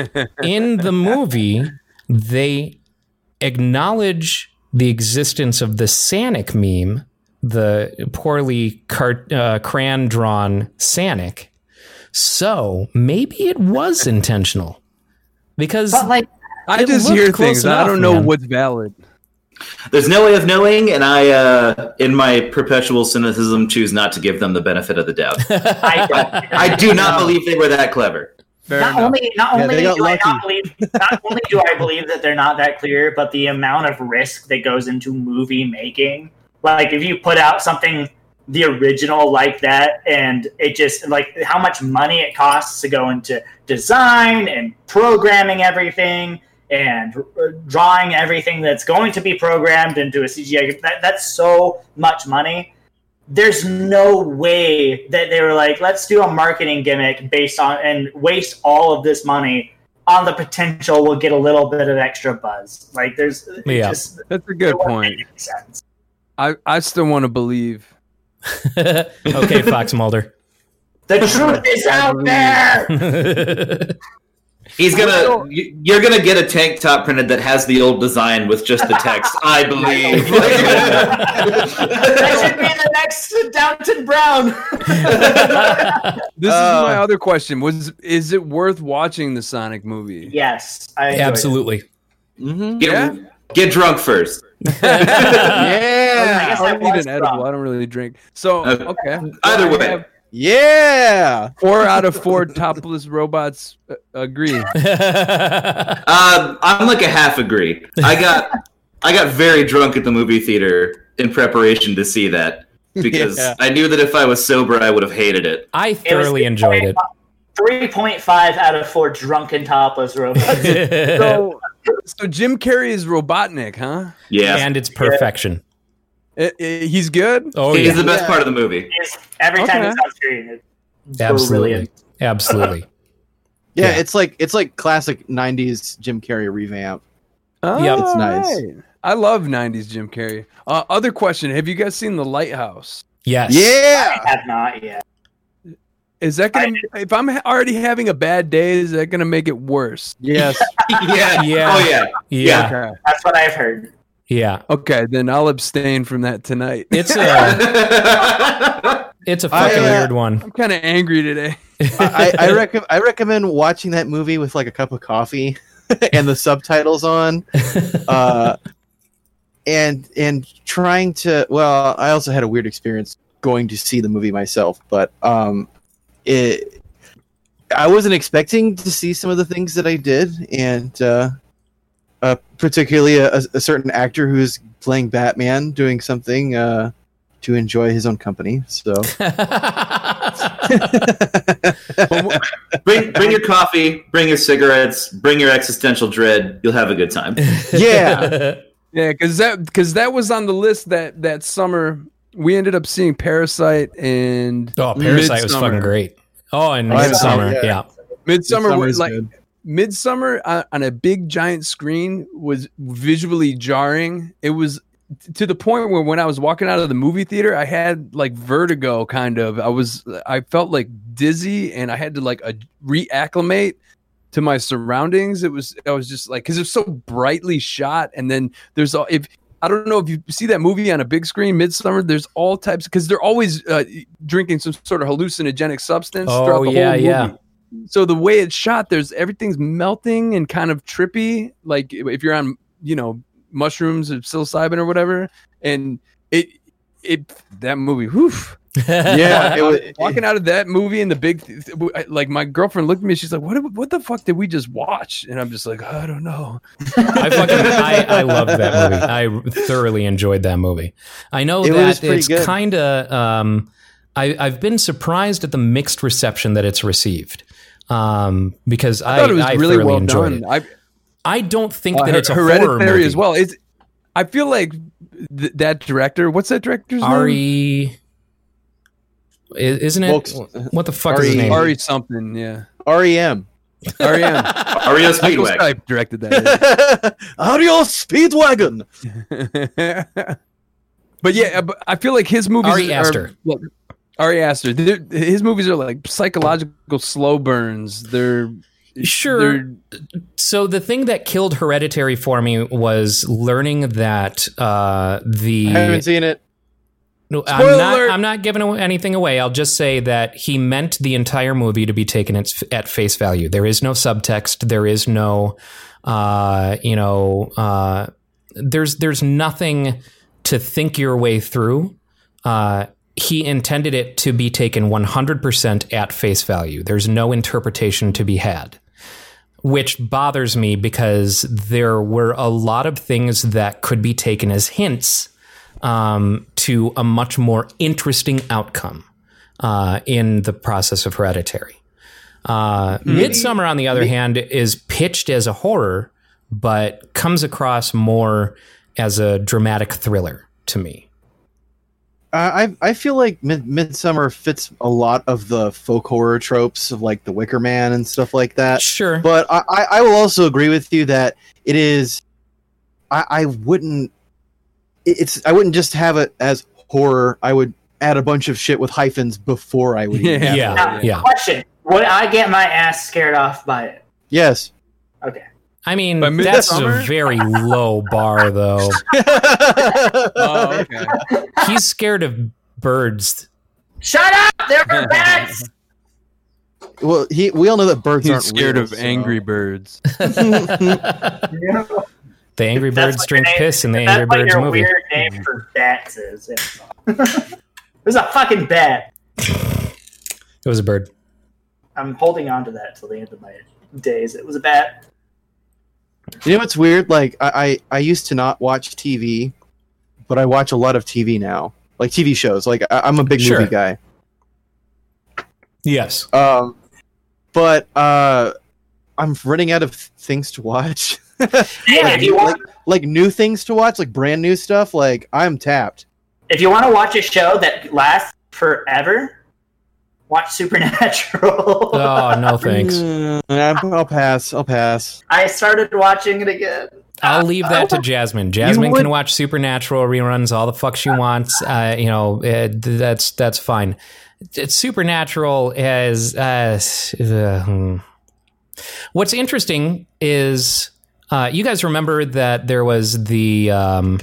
in the movie, they acknowledge the existence of the Sonic meme, the poorly car- uh, crayon drawn Sanic. So maybe it was intentional because but like, I just hear close things. I don't know man. what's valid. There's no way of knowing, and I, uh, in my perpetual cynicism, choose not to give them the benefit of the doubt. I don't. I do not believe they were that clever. Fair not enough. only not Yeah, only they got do I not believe not only do I believe that they're not that clear, but the amount of risk that goes into movie making. Like if you put out something the original like that and it just like how much money it costs to go into design and programming everything and uh, drawing everything that's going to be programmed into a CGI that, that's so much money there's no way that they were like, let's do a marketing gimmick based on and waste all of this money on the potential we'll get a little bit of extra buzz. Like there's Yeah. just That's a good it wouldn't point. Make any sense. I, I still want to believe. okay, Fox Mulder. The truth is out there. He's gonna. you- You're gonna get a tank top printed that has the old design with just the text. I believe. that should be the next Downtown Brown. This Uh, is my other question: Was is it worth watching the Sonic movie? yes, I. Absolutely. Mm-hmm. get, Yeah. Get drunk first. Yeah. guess I I don't need was an edible. I don't really drink. So Okay. okay. Either Well, way. have Yeah. four out of four topless robots uh, agree. Um, I'm like a half agree. I got I got very drunk at the movie theater in preparation to see that because Yeah. I knew that if I was sober, I would have hated it. I It thoroughly enjoyed it. 3.5 out of 4 drunken topless robots. So, so Jim Carrey is Robotnik, huh? Yeah, and it's perfection. I- I- he's good. Oh he's yeah, the best Yeah. part of the movie. It's- Every time Okay. he's on screen, it's absolutely, brilliant. absolutely. Yeah, Yeah. it's like it's like classic '90s Jim Carrey revamp. Yep. It's nice. Alright. I love '90s Jim Carrey. Uh, other question: Have you guys seen The Lighthouse? Yes. Yeah, I have not yet. Is that gonna? If I'm already having a bad day, is that gonna make it worse? yes. yeah, Yeah. oh yeah. Yeah. Okay. That's what I've heard. Yeah. Okay, then I'll abstain from that tonight. It's a it's a fucking I, uh, weird one. I'm kind of angry today. I, I, recommend I recommend watching that movie with like a cup of coffee and the subtitles on, uh, and and trying to. Well, I also had a weird experience going to see the movie myself, but um, it. I wasn't expecting to see some of the things that I did, and uh, uh, particularly a, a certain actor who's playing Batman doing something uh, to enjoy his own company. So bring bring your coffee, bring your cigarettes, bring your existential dread. You'll have a good time. yeah, Yeah, because that because that was on the list that that summer. We ended up seeing Parasite and Oh, Parasite was fucking great. Oh, and Midsummer. Yeah. yeah. Midsummer. Midsummer Was like good. Midsummer on, on a big giant screen was visually jarring. It was t- to the point where when I was walking out of the movie theater, I had like vertigo. Kind of. I was. I felt like dizzy, and I had to like a, reacclimate to my surroundings. It was. I was just like because it's so brightly shot, and then there's all if. I don't know if you see that movie on a big screen, Midsummer. There's all types because they're always uh, drinking some sort of hallucinogenic substance. Oh, throughout the yeah, whole yeah. so the way it's shot there's everything's melting and kind of trippy like if you're on you know mushrooms or psilocybin or whatever and it it that movie whew. yeah. It was, walking out of that movie in the big th- th- like my girlfriend looked at me she's like what what the fuck did we just watch and i'm just like i don't know I fucking I, I loved that movie. I thoroughly enjoyed that movie. I know It that it's kind of um, I, I've been surprised at the mixed reception that it's received. Um, because I, i thought it was I really well enjoyed done it. I, I don't think uh, that it's a hereditary horror movie. as well it's i feel like th- that director what's that director's name Ari, I- isn't it? Folks, what the fuck is his Ari- name? Ari something yeah REM. REM Ario Michael Speedway. Stipe directed that Adios, Speedwagon. but yeah, but I feel like his movies Ari are Aster. look, Ari Aster. His movies are like psychological slow burns. They're Sure. they're- So the thing that killed Hereditary for me was learning that uh, the I haven't seen it. No, I'm not. alert. I'm not giving away anything away. I'll just say that he meant the entire movie to be taken at, at face value. There is no subtext. There is no, uh, you know, uh, there's there's nothing to think your way through. Uh, he intended it to be taken 100% at face value. There's no interpretation to be had, which bothers me because there were a lot of things that could be taken as hints um, to a much more interesting outcome uh, in the process of Hereditary. Uh, Midsummer, on the other hand, is pitched as a horror, but comes across more as a dramatic thriller to me. Uh, I I feel like Mid- Midsummer fits a lot of the folk horror tropes of like The Wicker Man and stuff like that. Sure. But I, I, I will also agree with you that it is. I, I wouldn't. It- It's I wouldn't just have it as horror. I would add a bunch of shit with hyphens before I would. Yeah. Yeah, Now, yeah. Question: Would I get my ass scared off by it? Yes. Okay. I mean, By that's a very low bar, though. Oh, okay. He's scared of birds. Shut up! There are bats. well, he. We all know that birds He's aren't scared real, of so- Angry Birds. The Angry Birds drink name- piss in the That's Angry what Birds your movie. weird name for bats is. There's a fucking bat. It was a bird. I'm holding on to that till the end of my days. It was a bat. You know what's weird? Like I, I, I used to not watch TV, but I watch a lot of TV now, like TV shows. Like I, I'm a big Sure. movie guy. Yes. Um, but uh, I'm running out of things to watch. Yeah, if you like, want, like new things to watch, like brand new stuff. Like I'm tapped. if you want to watch a show that lasts forever, watch Supernatural. Oh no, thanks. Mm, I'm- I'll pass. I'll pass. I started watching it again. I'll leave that to Jasmine. Jasmine would- can watch Supernatural reruns all the fuck she wants. Uh, you know, uh, that's that's fine. It's Supernatural as uh, uh, hmm. what's interesting is uh, you guys remember that there was the um,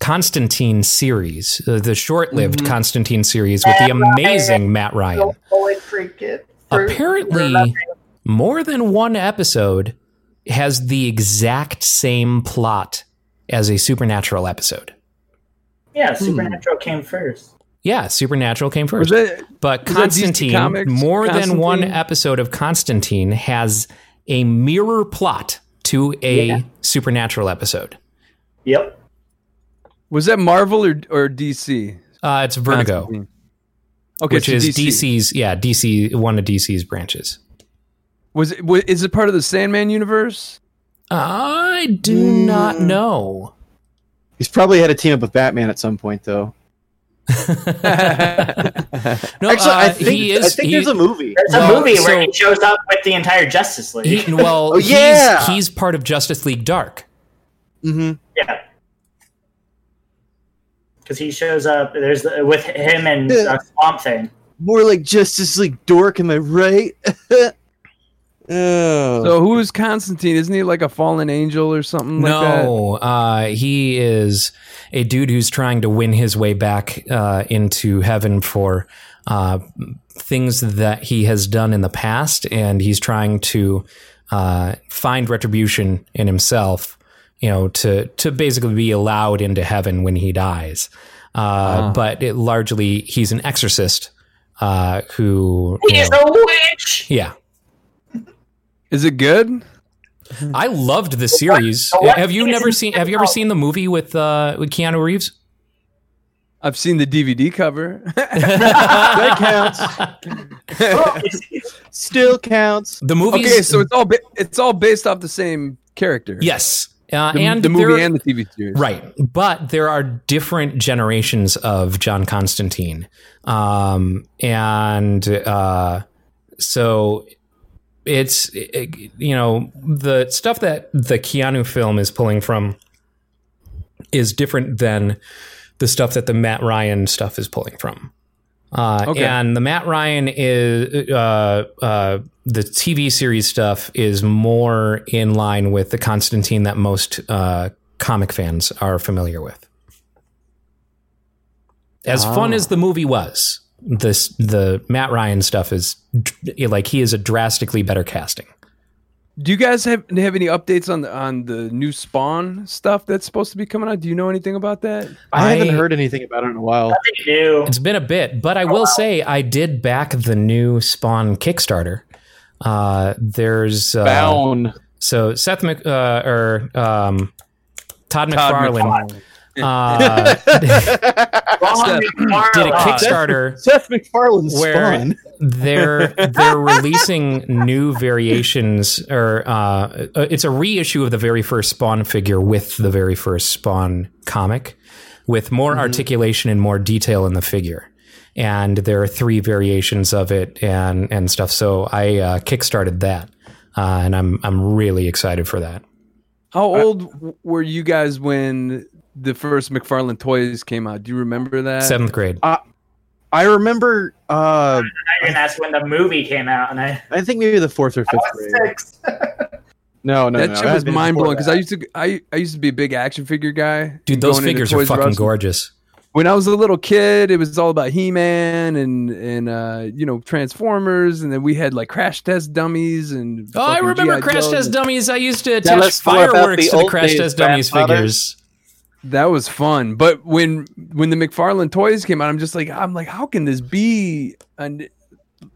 Constantine series, uh, the short-lived Constantine series with the amazing Matt Ryan. Holy freaking fruit. Apparently, more than one episode has the exact same plot as a supernatural episode. Yeah, Supernatural came first. Yeah, Supernatural came Was first. that but was that DC Constantine, more than one episode of Constantine has a mirror plot to a Yeah. supernatural episode. Yep. was that Marvel or or DC? Uh, it's Vertigo, Constantine. Okay, which so is DC. DC's, yeah, DC, one of DC's branches. Was it? wa- Is it part of the Sandman universe? I do Hmm. not know. He's probably had a team up with Batman at some point, though. No, Actually, I uh, think he is. I think he- there's a movie. There's Well, a movie where so- he shows up with the entire Justice League. He, well, Oh, yeah! he's, he's part of Justice League Dark. Mm-hmm. yeah. Because he shows up. There's the, with him and Yeah. uh, Swamp Thing. More like Justice League dork, am I right? oh. So who is Constantine? Isn't he like a fallen angel or something like that? no, uh, he is a dude who's trying to win his way back uh, into heaven for uh, things that he has done in the past, and he's trying to uh, find retribution in himself. You know, to to basically be allowed into heaven when he dies. Uh, Ah. But it, largely, he's an exorcist uh, who. you know- a witch. yeah, Is it good? I loved the series. what Have you never seen? it Have you ever seen the movie with uh, with Keanu Reeves? I've seen the DVD cover. that counts. Still counts. The movie. okay, so it's all ba- it's all based off the same character. yes, uh, the, and the movie there- and the TV series. right, but there are different generations of John Constantine, um, and uh, so it's it- you know the stuff that the Keanu film is pulling from is different than the stuff that the Matt Ryan stuff is pulling from. Uh, Okay. And the Matt Ryan is uh, uh, the TV series stuff is more in line with the Constantine that most uh, comic fans are familiar with. As fun Ah. as the movie was, this the Matt Ryan stuff is like he is a drastically better casting. Do you guys have have any updates on the on the new Spawn stuff that's supposed to be coming out? Do you know anything about that? I, haven't heard anything about it in a while. New. It's been a bit, but I will say I did back the new Spawn Kickstarter. Uh, there's uh, Bound. so Seth Mc, uh, or um, Todd, Todd McFarlane uh, Ron did a Kickstarter. Seth MacFarlane's Where- Spawn. they're they're releasing new variations or uh, it's a reissue of the very first Spawn figure with the very first Spawn comic with more articulation and more detail in the figure. And there are three variations of it and and stuff. So I uh, kickstarted that, uh, and I'm I'm really excited for that. How old were you guys when the first McFarlane toys came out? Do you remember that? Seventh grade. I remember. Uh, I didn't when the movie came out, and I, I think maybe the fourth or I fifth was grade. six. No, no, that no. shit it was mind blowing because. I used to I, I used to be a big action figure guy. Dude, those going figures are fucking Us. gorgeous. When I was a little kid, it was all about He Man and and uh, you know Transformers, and then we had like crash test dummies and. Oh, I remember G.I. Crash Joes Test and- Dummies. I used to Tell attach us more about fireworks the to the Crash days, Test Dummies grandfather. figures. That was fun, but when when the McFarlane toys came out, I'm just like I'm like, how can this be an,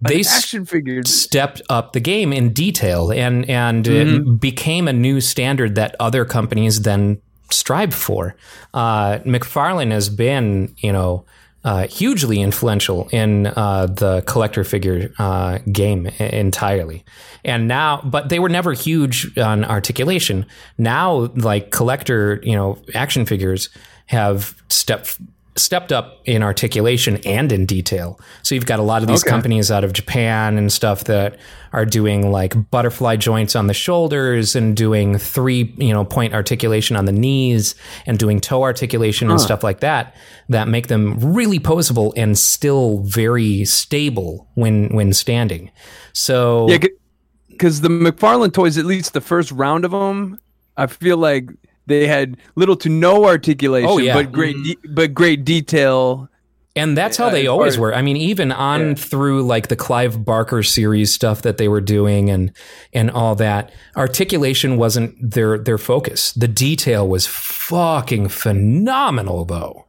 They action figure? stepped up the game in detail and and it Mhm. became a new standard that other companies then strive for. Uh, McFarlane has been, you know, uh, hugely influential in uh, the collector figure uh, game entirely. And now, but they were never huge on articulation. Now, like collector, you know, action figures have stepped stepped up in articulation and in detail. So you've got a lot of these Okay. companies out of Japan and stuff that are doing like butterfly joints on the shoulders and doing three, you know, point articulation on the knees and doing toe articulation and stuff like that that make them really posable and still very stable when when standing. So Yeah, because the McFarlane toys, at least the first round of them, I feel like they had little to no articulation, Oh, yeah. but great, de- but great detail. And that's how uh, they always were. I mean, even on Yeah. through like the Clive Barker series stuff that they were doing and and all that, articulation wasn't their their focus. The detail was fucking phenomenal though.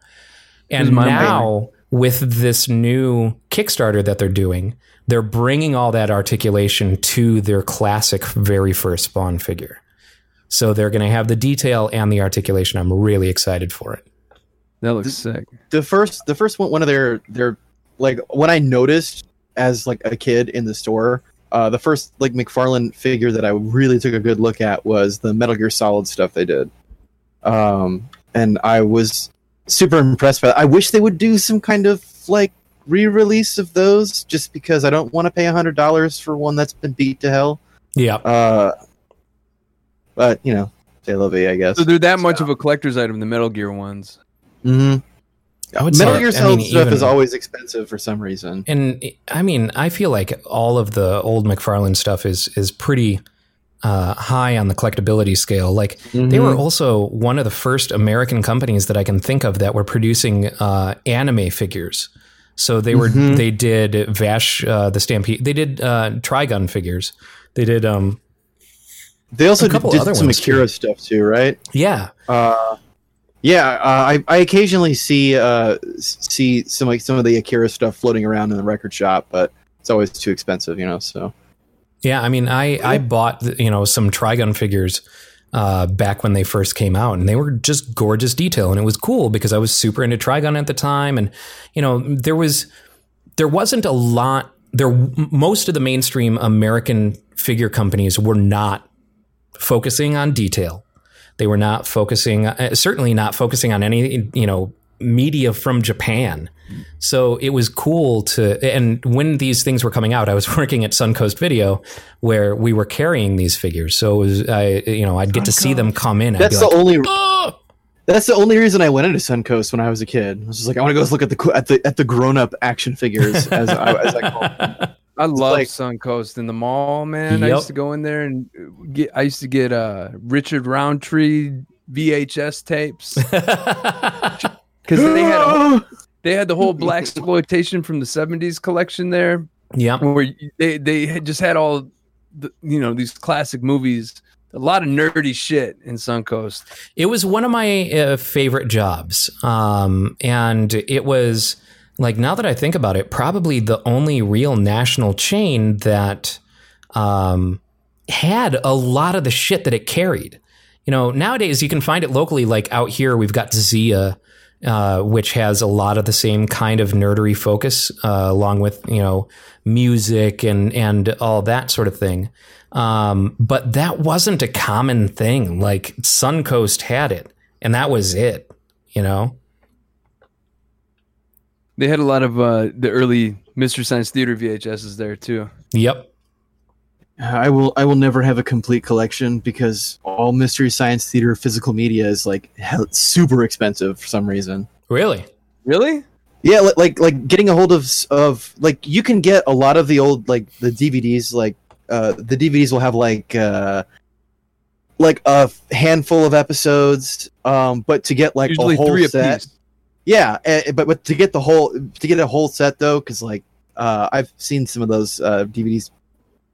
And now with this new Kickstarter that they're doing, they're bringing all that articulation to their classic very first Spawn figure. So they're going to have the detail and the articulation. I'm really excited for it. That looks sick. the first the first one one of their their like when I noticed as like a kid in the store, uh, the first like McFarlane figure that I really took a good look at was the Metal Gear Solid stuff they did, um, and I was super impressed by that. I wish they would do some kind of like re-release of those, just because I don't want to pay a hundred dollars for one that's been beat to hell. Yeah. Uh, but you know, they love it, I guess. So they're that much of a collector's item, the Metal Gear ones. hmm I would Metal say- Gear I Solid mean, stuff even- is always expensive for some reason. And I mean, I feel like all of the old McFarlane stuff is is pretty uh, high on the collectability scale. Like they were also one of the first American companies that I can think of that were producing uh, anime figures. So they were Mhm. they did Vash uh, the Stampede. They did uh, Trigun figures. They did um They also couple did some Akira too. stuff too, right? yeah Uh, yeah, uh, I, I occasionally see uh, see some like some of the Akira stuff floating around in the record shop, but it's always too expensive, you know. So Yeah, I mean, I I bought you know some Trigun figures uh, back when they first came out, and they were just gorgeous detail, and it was cool because I was super into Trigun at the time, and you know there was there wasn't a lot there most of the mainstream American figure companies were not focusing on detail. They were not focusing, uh, certainly not focusing on any you know media from Japan. So it was cool to, and when these things were coming out, I was working at Suncoast Video, where we were carrying these figures. So it was, I, you know, I'd get to see them come in. That's the like, only "Oh!" that's the only reason I went into Suncoast when I was a kid. I was just like, I want to go look at the at the at the grown up action figures as I, as I call them. I love like- Suncoast in the mall, man. I used to go in there and get. I used to get uh, Richard Roundtree VHS tapes because they had whole, they had the whole black exploitation from the '70s collection there, yeah. where they they had just had all the you know these classic movies. A lot of nerdy shit in Suncoast. It was one of my uh, favorite jobs. Um, and it was like, now that I think about it, probably the only real national chain that um, had a lot of the shit that it carried. You know, nowadays you can find it locally, like out here, we've got Zia. Uh, which has a lot of the same kind of nerdery focus, uh, along with you know music and and all that sort of thing. Um, but that wasn't a common thing. Like Suncoast had it, and that was it. You know. They had a lot of uh, the early Mystery Science Theater VHSs there too. Yep. I will I will never have a complete collection because all Mystery Science Theater physical media is like hell, super expensive for some reason. Really? Really? Yeah, li- like like getting a hold of of like you can get a lot of the old like the DVDs like uh the DVDs will have like uh like a handful of episodes um but to get like Usually a whole three set apiece. Yeah eh, but but to get the whole to get a whole set though cuz like uh I've seen some of those uh DVDs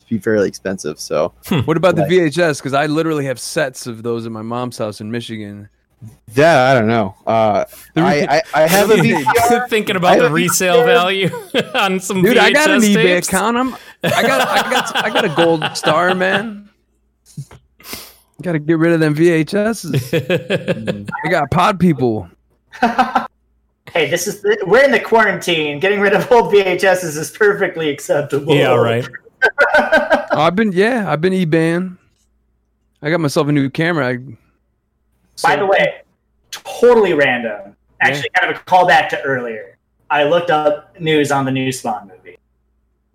be fairly expensive so What about Right. the VHS? Because I literally have sets of those in my mom's house in Michigan. yeah I don't know uh The I, re- I I have a VCR Thinking about the resale value on some Dude, I got an VHS eBay tapes? account. I'm, I got, I got, I got a gold star, man. Got to get rid of them VHSs. I got pod people. Hey, this is the, we're in the quarantine. Getting rid of old VHSs is perfectly acceptable. yeah, right. I've been, yeah, I've been eBaying. I got myself a new camera. I, By the way, totally random. Actually, kind of a callback to earlier. I looked up news on the new Spawn movie.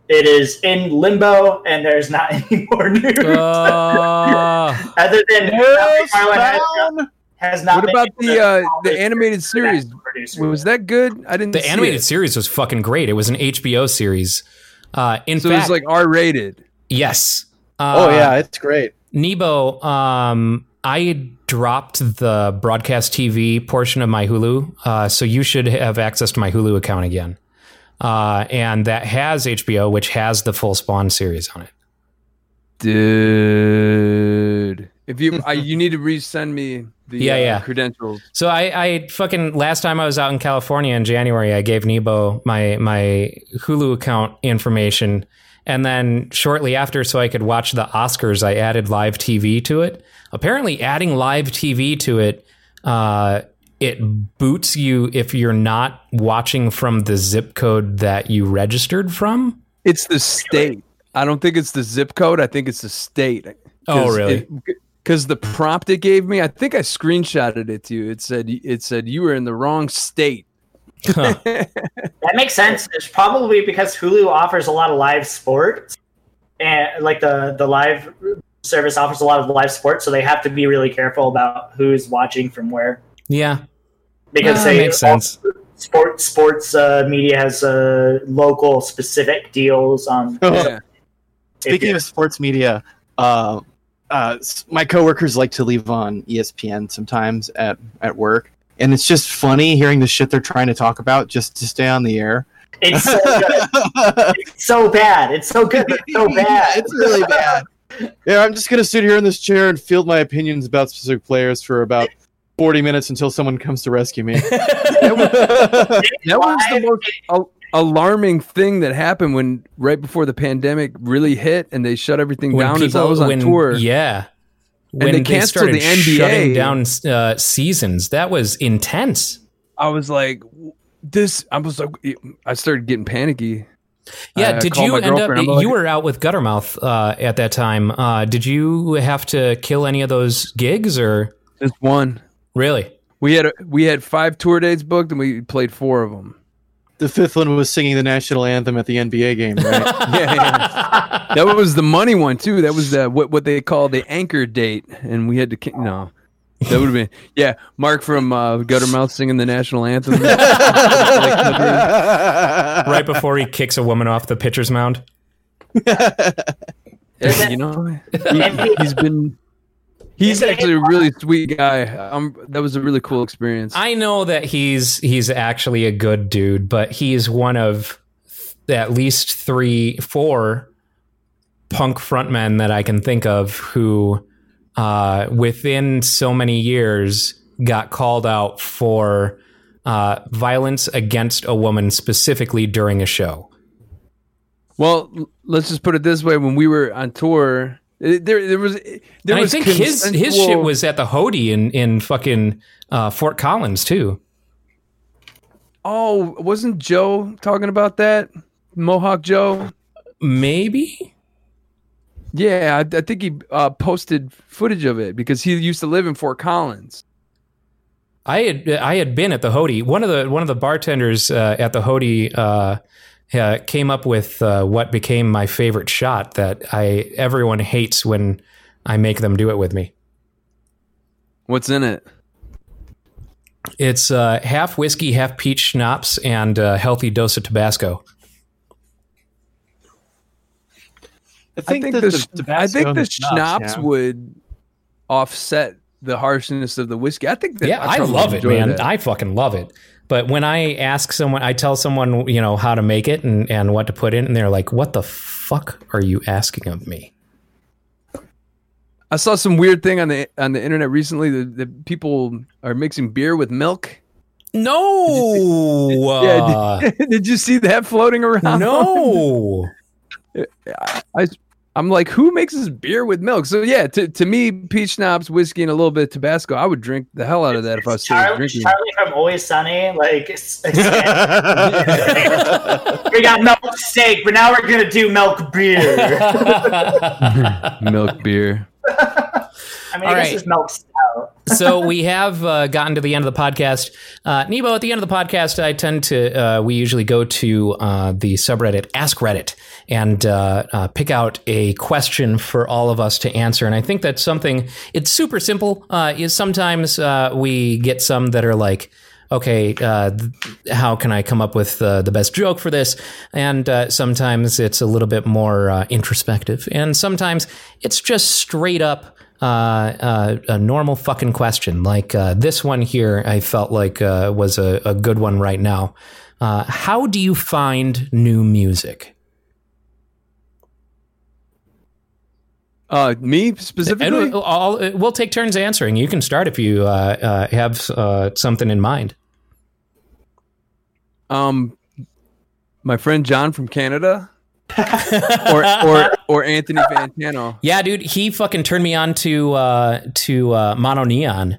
It is in limbo, and there's not any more news. Uh, Other than Marlon has, has not. what about the uh, the animated series? The producer. Was that good? I didn't. the see animated it. series was fucking great. It was an HBO series. Uh, in So fact, was like R rated. yes. Uh, Oh yeah, it's great. Nebo, um, I dropped the broadcast TV portion of my Hulu, uh, so you should have access to my Hulu account again. Uh, and that has HBO, which has the full Spawn series on it. Dude, if you I, you need to resend me the Yeah, uh, yeah. credentials. So I, I fucking last time I was out in California in January, I gave Nebo my my Hulu account information, and then shortly after, so I could watch the Oscars, I added live TV to it. Apparently, adding live TV to it, uh, it boots you if you're not watching from the zip code that you registered from. It's the state. I don't think it's the zip code. I think it's the state. Oh, really? Because the prompt it gave me, I think I screenshotted it to you. It said it said you were in the wrong state. Huh. That makes sense. It's probably because Hulu offers a lot of live sports, and like the the live service offers a lot of live sports, so they have to be really careful about who's watching from where Yeah, because they makes sense. Sports sports uh, media has uh, local specific deals on. Yeah. Speaking of sports media, uh, uh, my coworkers like to leave on ESPN sometimes at, at work, and it's just funny hearing the shit they're trying to talk about just to stay on the air. It's so good. It's so bad. It's so good. It's so bad. it's really bad. Yeah, I'm just gonna sit here in this chair and field my opinions about specific players for about 40 minutes until someone comes to rescue me. That was the most al- alarming thing that happened when right before the pandemic really hit and they shut everything down as I was on when- tour. Yeah. And When they they, canceled started the NBA. shutting down uh, seasons, that was intense. I was like, this. I was like, I started getting panicky. Yeah, I did you end up? You like- were out with Guttermouth uh, at that time. Uh, did you have to kill any of those gigs, or Just one. really? We had a, we had five tour dates booked and we played four of them. The fifth one was singing the national anthem at the NBA game, right? Yeah, yeah. that was the money one too. That was the what what they call the anchor date, and we had to no. That would have been yeah. Mark from uh, Guttermouth singing the national anthem. right before he kicks a woman off the pitcher's mound. Yeah, you know, he, has been. He's actually a really sweet guy. Um, that was a really cool experience. I know that he's he's actually a good dude, but he's one of at least three, four punk frontmen that I can think of who, uh, within so many years, got called out for uh, violence against a woman specifically during a show. Well, let's just put it this way: when we were on tour, there there was there And I was think his his shit was at the Hodi in in fucking uh, Fort Collins too. Oh, wasn't Joe talking about that? Mohawk Joe. Maybe. Yeah, I, I think he uh, posted footage of it because he used to live in Fort Collins. I had I had been at the Hodi. One of the one of the bartenders uh, at the Hodi uh, uh, came up with uh, what became my favorite shot that I everyone hates when I make them do it with me. What's in it? It's uh, half whiskey, half peach schnapps, and a healthy dose of Tabasco. I I think, think that the, the, I think the the schnapps yeah. would offset the harshness of the whiskey. I think that Yeah, I probably love it, man. that. I fucking love it. But when I ask someone, I tell someone, you know, how to make it and, and what to put in, and they're like, "What the fuck are you asking of me?" I saw some weird thing on the on the internet recently that, that people are mixing beer with milk. No, uh, yeah, did, did you see that floating around? no. I I'm like, who makes this beer with milk? So yeah, to, to me, peach schnapps, whiskey, and a little bit of Tabasco, I would drink the hell out of that if I was still Charlie, drinking. Charlie from Always Sunny, like it's, it's- we got milk steak, but now we're gonna do milk beer. milk beer. I mean, All I guess right. it's milk stout. so we have uh, gotten to the end of the podcast. Uh, Nebo, at the end of the podcast, I tend to, uh, we usually go to uh, the subreddit Ask Reddit and uh, uh, pick out a question for all of us to answer. And I think that's something, it's super simple. Is sometimes we get some that are like, okay, uh, how can I come up with uh, the best joke for this? And uh, sometimes it's a little bit more introspective. And sometimes it's just straight up uh, uh, a normal fucking question. Like uh, this one here, I felt like uh, was a, a good one right now. Uh, how do you find new music? Uh, me specifically. And we'll, take turns answering. You can start if you uh, uh, have uh, something in mind. Um, my friend John from Canada, or or or Anthony Fantano. Yeah, dude, he fucking turned me on to uh, to uh, Mono Neon.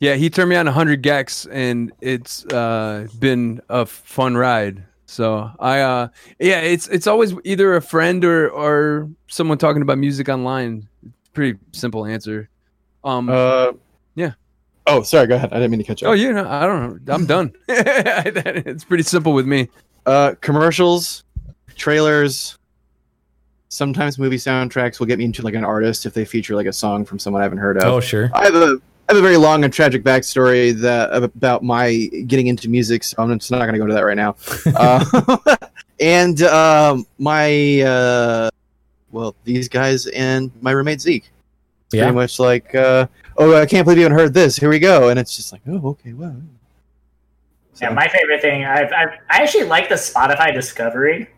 Yeah, he turned me on 100 gecs, and it's uh, been a fun ride. So I, uh, yeah, it's it's always either a friend or or someone talking about music online. Pretty simple answer. Um, Uh, Yeah. Oh, sorry. Go ahead. I didn't mean to catch you. oh, you know, I don't know. I'm done. it's pretty simple with me. Uh, commercials, trailers. Sometimes movie soundtracks will get me into like an artist if they feature like a song from someone I haven't heard of. Oh, sure. I have a I have a very long and tragic backstory that about my getting into music. So I'm just not going to go into that right now. uh, and um, my uh, well, these guys and my roommate Zeke. It's Yeah. Pretty much like, uh, oh, I can't believe you haven't heard this. Here we go, and it's just like, oh, okay, well. Yeah, my favorite thing. I've, I've I actually like the Spotify Discovery.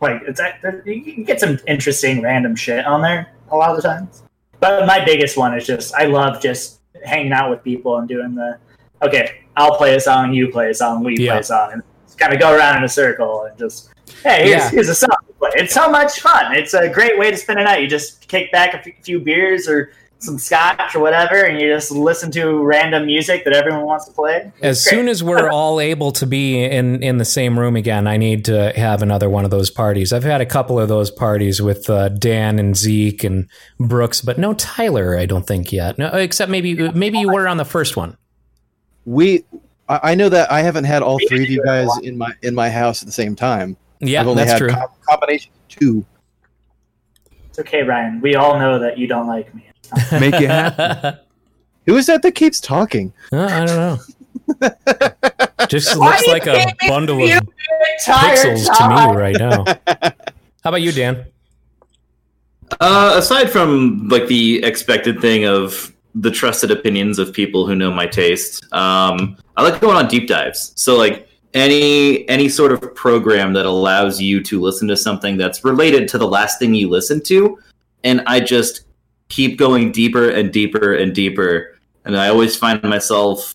Like it's uh, you can get some interesting random shit on there a lot of the times. But my biggest one is just I love just hanging out with people and doing the okay. I'll play a song, you play a song, we Yeah. play a song, and kind of go around in a circle and just hey, here's, Yeah. here's a song. It's so much fun. It's a great way to spend a night. You just kick back a few beers or some scotch or whatever, and you just listen to random music that everyone wants to play. As great. soon as we're all able to be in, in the same room again, I need to have another one of those parties. I've had a couple of those parties with uh, Dan and Zeke and Brooks, but no Tyler. I don't think yet. No, except maybe maybe you were on the first one. We, I, I know that I haven't had all three of you guys in my in my house at the same time. Yeah, I've only that's had true. com- combination of two. It's okay, Ryan. We all know that you don't like me. Make it happen. Who is that that keeps talking? Uh, I don't know. Just Why looks like a bundle of Tired pixels to me right now. How about you, Dan? Uh, aside from like the expected thing of the trusted opinions of people who know my taste, um, I like going on deep dives. So like any any sort of program that allows you to listen to something that's related to the last thing you listened to, and I just keep going deeper and deeper and deeper, and I always find myself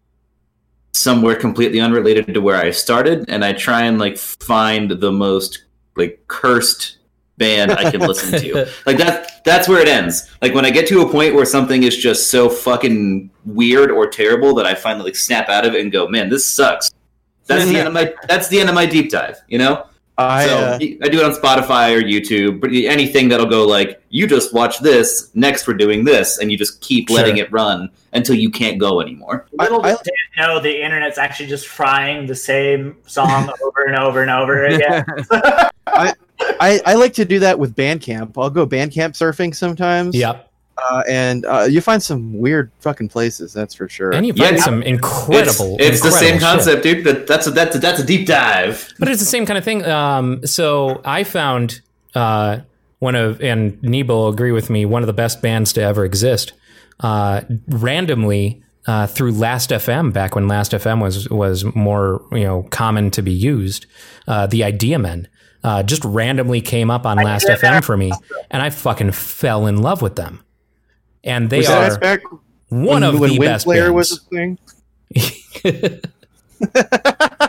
somewhere completely unrelated to where I started, and I try and like find the most like cursed band I can listen to. Like that that's where it ends. Like when I get to a point where something is just so fucking weird or terrible that I finally like snap out of it and go, "Man, this sucks." That's the end of my that's the end of my deep dive, you know? I so uh, I do it on Spotify or YouTube, but anything that'll go like, you just watch this, next we're doing this, and you just keep letting Sure. it run until you can't go anymore. Little I- did they know the internet's actually just frying the same song over and over and over again. I, I like to do that with Bandcamp. I'll go Bandcamp surfing sometimes. Yep. Uh, and uh, you find some weird fucking places. That's for sure. And you find it's- some incredible. It's, it's the same incredible shit. concept, dude. That, that's a that's a, that's a deep dive. But it's the same kind of thing. Um, so I found uh, one of, and Nebo will agree with me, one of the best bands to ever exist. Uh, randomly uh, through Last FM, back when Last FM was was more you know common to be used, uh, the Idea Men uh, just randomly came up on Last FM for me, and I fucking fell in love with them. And they was are back one when, of when the Wind best Slayer bands. was a thing?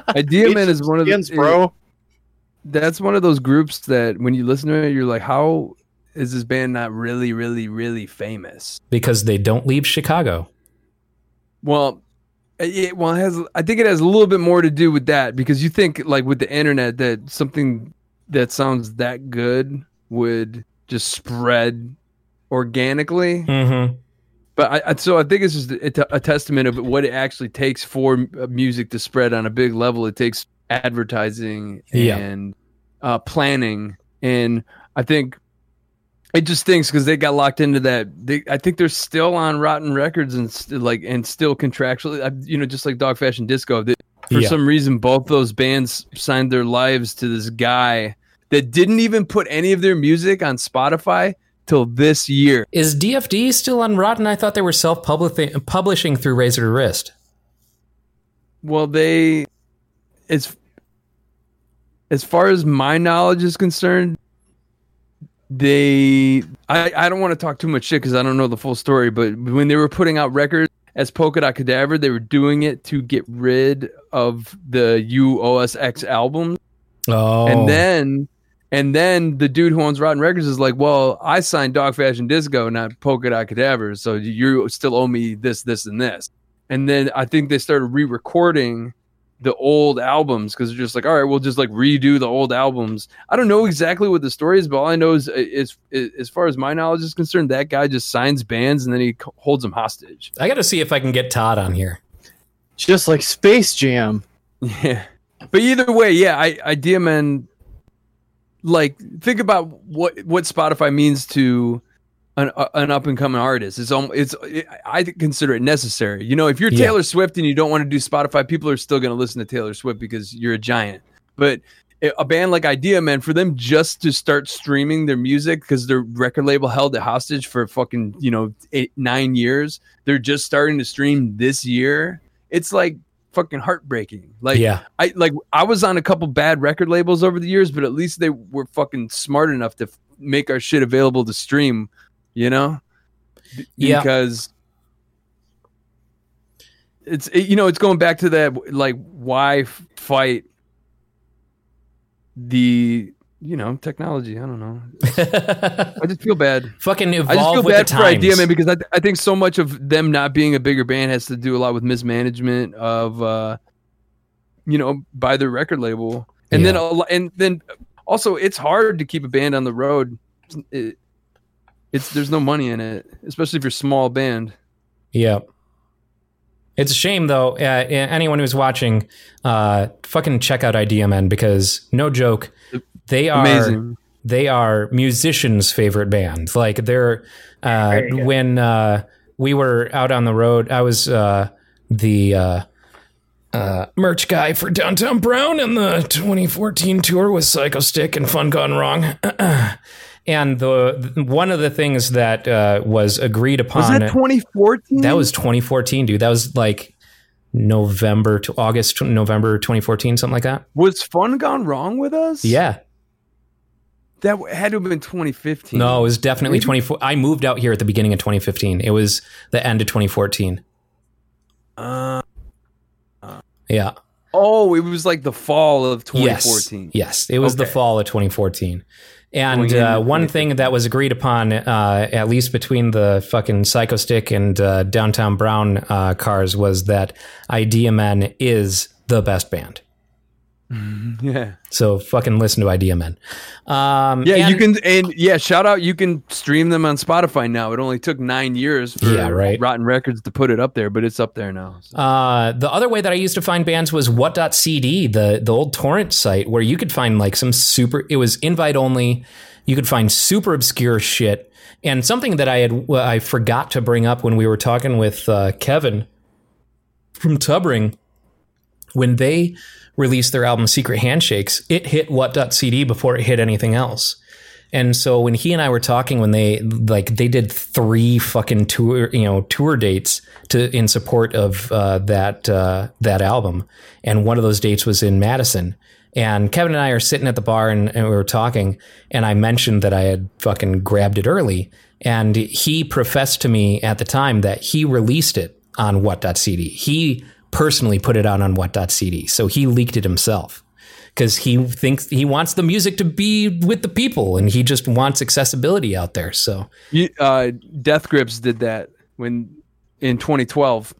Idea Man is one of Skins, the bro. That's one of those groups that when you listen to it, you're like, how is this band not really, really, really famous? because they don't leave Chicago. Well, it, well, it has. I think it has a little bit more to do with that because you think like with the internet that something that sounds that good would just spread organically. Mm-hmm. But I, so I think this is a, testament of what it actually takes for uh, music to spread on a big level. It takes advertising Yeah. and uh, planning, and I think it just stinks because they got locked into that. They, I think they're still on Rotten Records and st- like and still contractually, uh, you know, just like Dog Fashion Disco. That for Yeah. some reason, both those bands signed their lives to this guy that didn't even put any of their music on Spotify till this year. Is DFD still on Rotten? I thought they were self publishing through Razor to Wrist. Well, they as as far as my knowledge is concerned, they I, I don't want to talk too much shit because I don't know the full story, but when they were putting out records as Polka Dot Cadaver, they were doing it to get rid of the UOSX albums. Oh, And then and then the dude who owns Rotten Records is like, Well, I signed Dog Fashion Disco, not Polka Dot Cadaver, so you still owe me this, this, and this. And then I think they started re-recording the old albums because they're just like, all right, we'll just like redo the old albums. I don't know exactly what the story is, but all I know is, uh, is, is as far as my knowledge is concerned, that guy just signs bands and then he holds them hostage. I got to see if I can get Todd on here. Just like Space Jam. Yeah. But either way, yeah, I Idea Man like think about what what Spotify means to an uh, an up and coming artist. It's almost, it's it, I consider it necessary. You know, if you're Yeah. Taylor Swift and you don't want to do Spotify, people are still going to listen to Taylor Swift because you're a giant. But a band like Idea Man, for them just to start streaming their music because their record label held it hostage for fucking you know eight nine years, they're just starting to stream this year. It's like fucking heartbreaking. Like yeah, I like I was on a couple bad record labels over the years, but at least they were fucking smart enough to f- make our shit available to stream, you know? B- Yeah. Because it's it- you know, it's going back to that like why f- fight the you know, technology, I don't know. I just feel bad. fucking evolve I just feel bad for times. Idea Man because I, I think so much of them not being a bigger band has to do a lot with mismanagement of, uh, you know, by their record label, and then Yeah. a and then also it's hard to keep a band on the road. It, it's there's no money in it, especially if you're a small band. Yeah. It's a shame though. Uh, anyone who's watching, uh, fucking check out IDMN because no joke, they are Amazing. they are musicians' favorite band. Like they're uh, when uh, we were out on the road, I was uh, the uh, uh, merch guy for Downtown Brown, and the 2014 tour with Psychostick and Fun Gone Wrong. and the one of the things that uh, was agreed upon Was that 2014? that was 2014, dude. That was like November to August, November 2014, something like that. was Fun Gone Wrong with us? Yeah. That had to have been 2015. No, it was definitely Maybe- 24. I moved out here at the beginning of 2015. It was the end of 2014. Uh, Yeah. oh, it was like the fall of 2014. Yes. It was the fall of 2014. And uh, one thing that was agreed upon, uh, at least between the fucking Psychostick and uh, Downtown Brown uh, cars, was that Idea Men is the best band. Yeah. So fucking listen to Idea Men. Um, Yeah, you can and yeah, shout out you can stream them on Spotify now. It only took 9 years for Yeah, right. Rotten Records to put it up there, but it's up there now. So. Uh, the other way that I used to find bands was what.cd, the the old torrent site where you could find like some super. It was invite only. You could find super obscure shit. And something that I had I forgot to bring up when we were talking with uh, Kevin from Tub Ring when they released their album Secret Handshakes, it hit what.cd before it hit anything else. And so when he and I were talking, when they like they did three fucking tour, you know, tour dates to in support of uh, that uh, that album, and one of those dates was in Madison. And Kevin and I are sitting at the bar and, and we were talking, and I mentioned that I had fucking grabbed it early, and he professed to me at the time that he released it on what.cd. He personally put it out on what.cd, so he leaked it himself because he thinks he wants the music to be with the people and he just wants accessibility out there. So uh, Death Grips did that when in 2012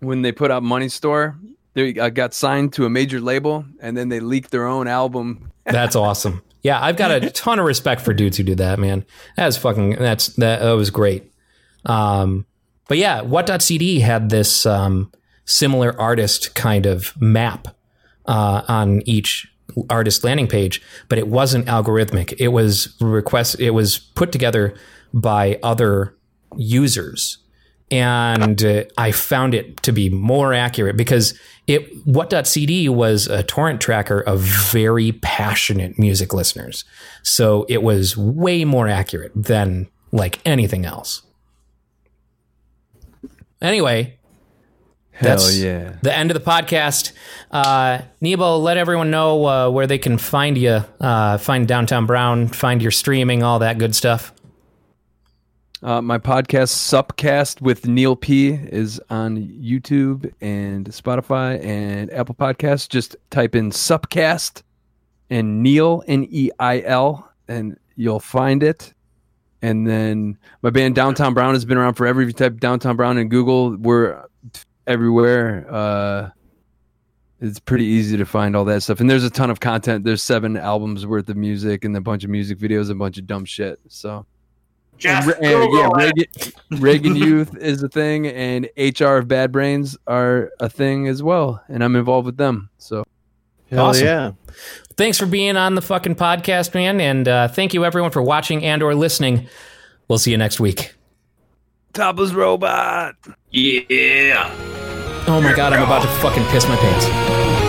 when they put out Money Store. They uh, got signed to a major label, and then they leaked their own album. that's awesome. Yeah, I've got a ton of respect for dudes who do that, man. That's fucking that's that, that was great. Um, but yeah, what.cd had this um, similar artist kind of map uh, on each artist landing page, but it wasn't algorithmic. It was request. It was put together by other users, and uh, I found it to be more accurate because it what.cd was a torrent tracker of very passionate music listeners, so it was way more accurate than like anything else. Anyway, Hell That's- yeah! the end of the podcast. Uh, Nebo, let everyone know uh, where they can find you, uh, find Downtown Brown, find your streaming, all that good stuff. Uh, my podcast Supcast with Neil P is on YouTube and Spotify and Apple Podcasts. Just type in Supcast and Neil N E I L, and you'll find it. And then my band Downtown Brown has been around forever. If you type Downtown Brown in Google, we're everywhere. Uh, it's pretty easy to find all that stuff. And there's a ton of content. There's seven albums worth of music and a bunch of music videos, and a bunch of dumb shit. So Jeff, and, and, yeah. Reagan, Reagan Youth is a thing, and HR of Bad Brains are a thing as well, and I'm involved with them. So Hell Awesome. yeah. Thanks for being on the fucking podcast, man, and uh, thank you everyone for watching and or listening. We'll see you next week. Topless Robot. Yeah. Oh my god, I'm about to fucking piss my pants.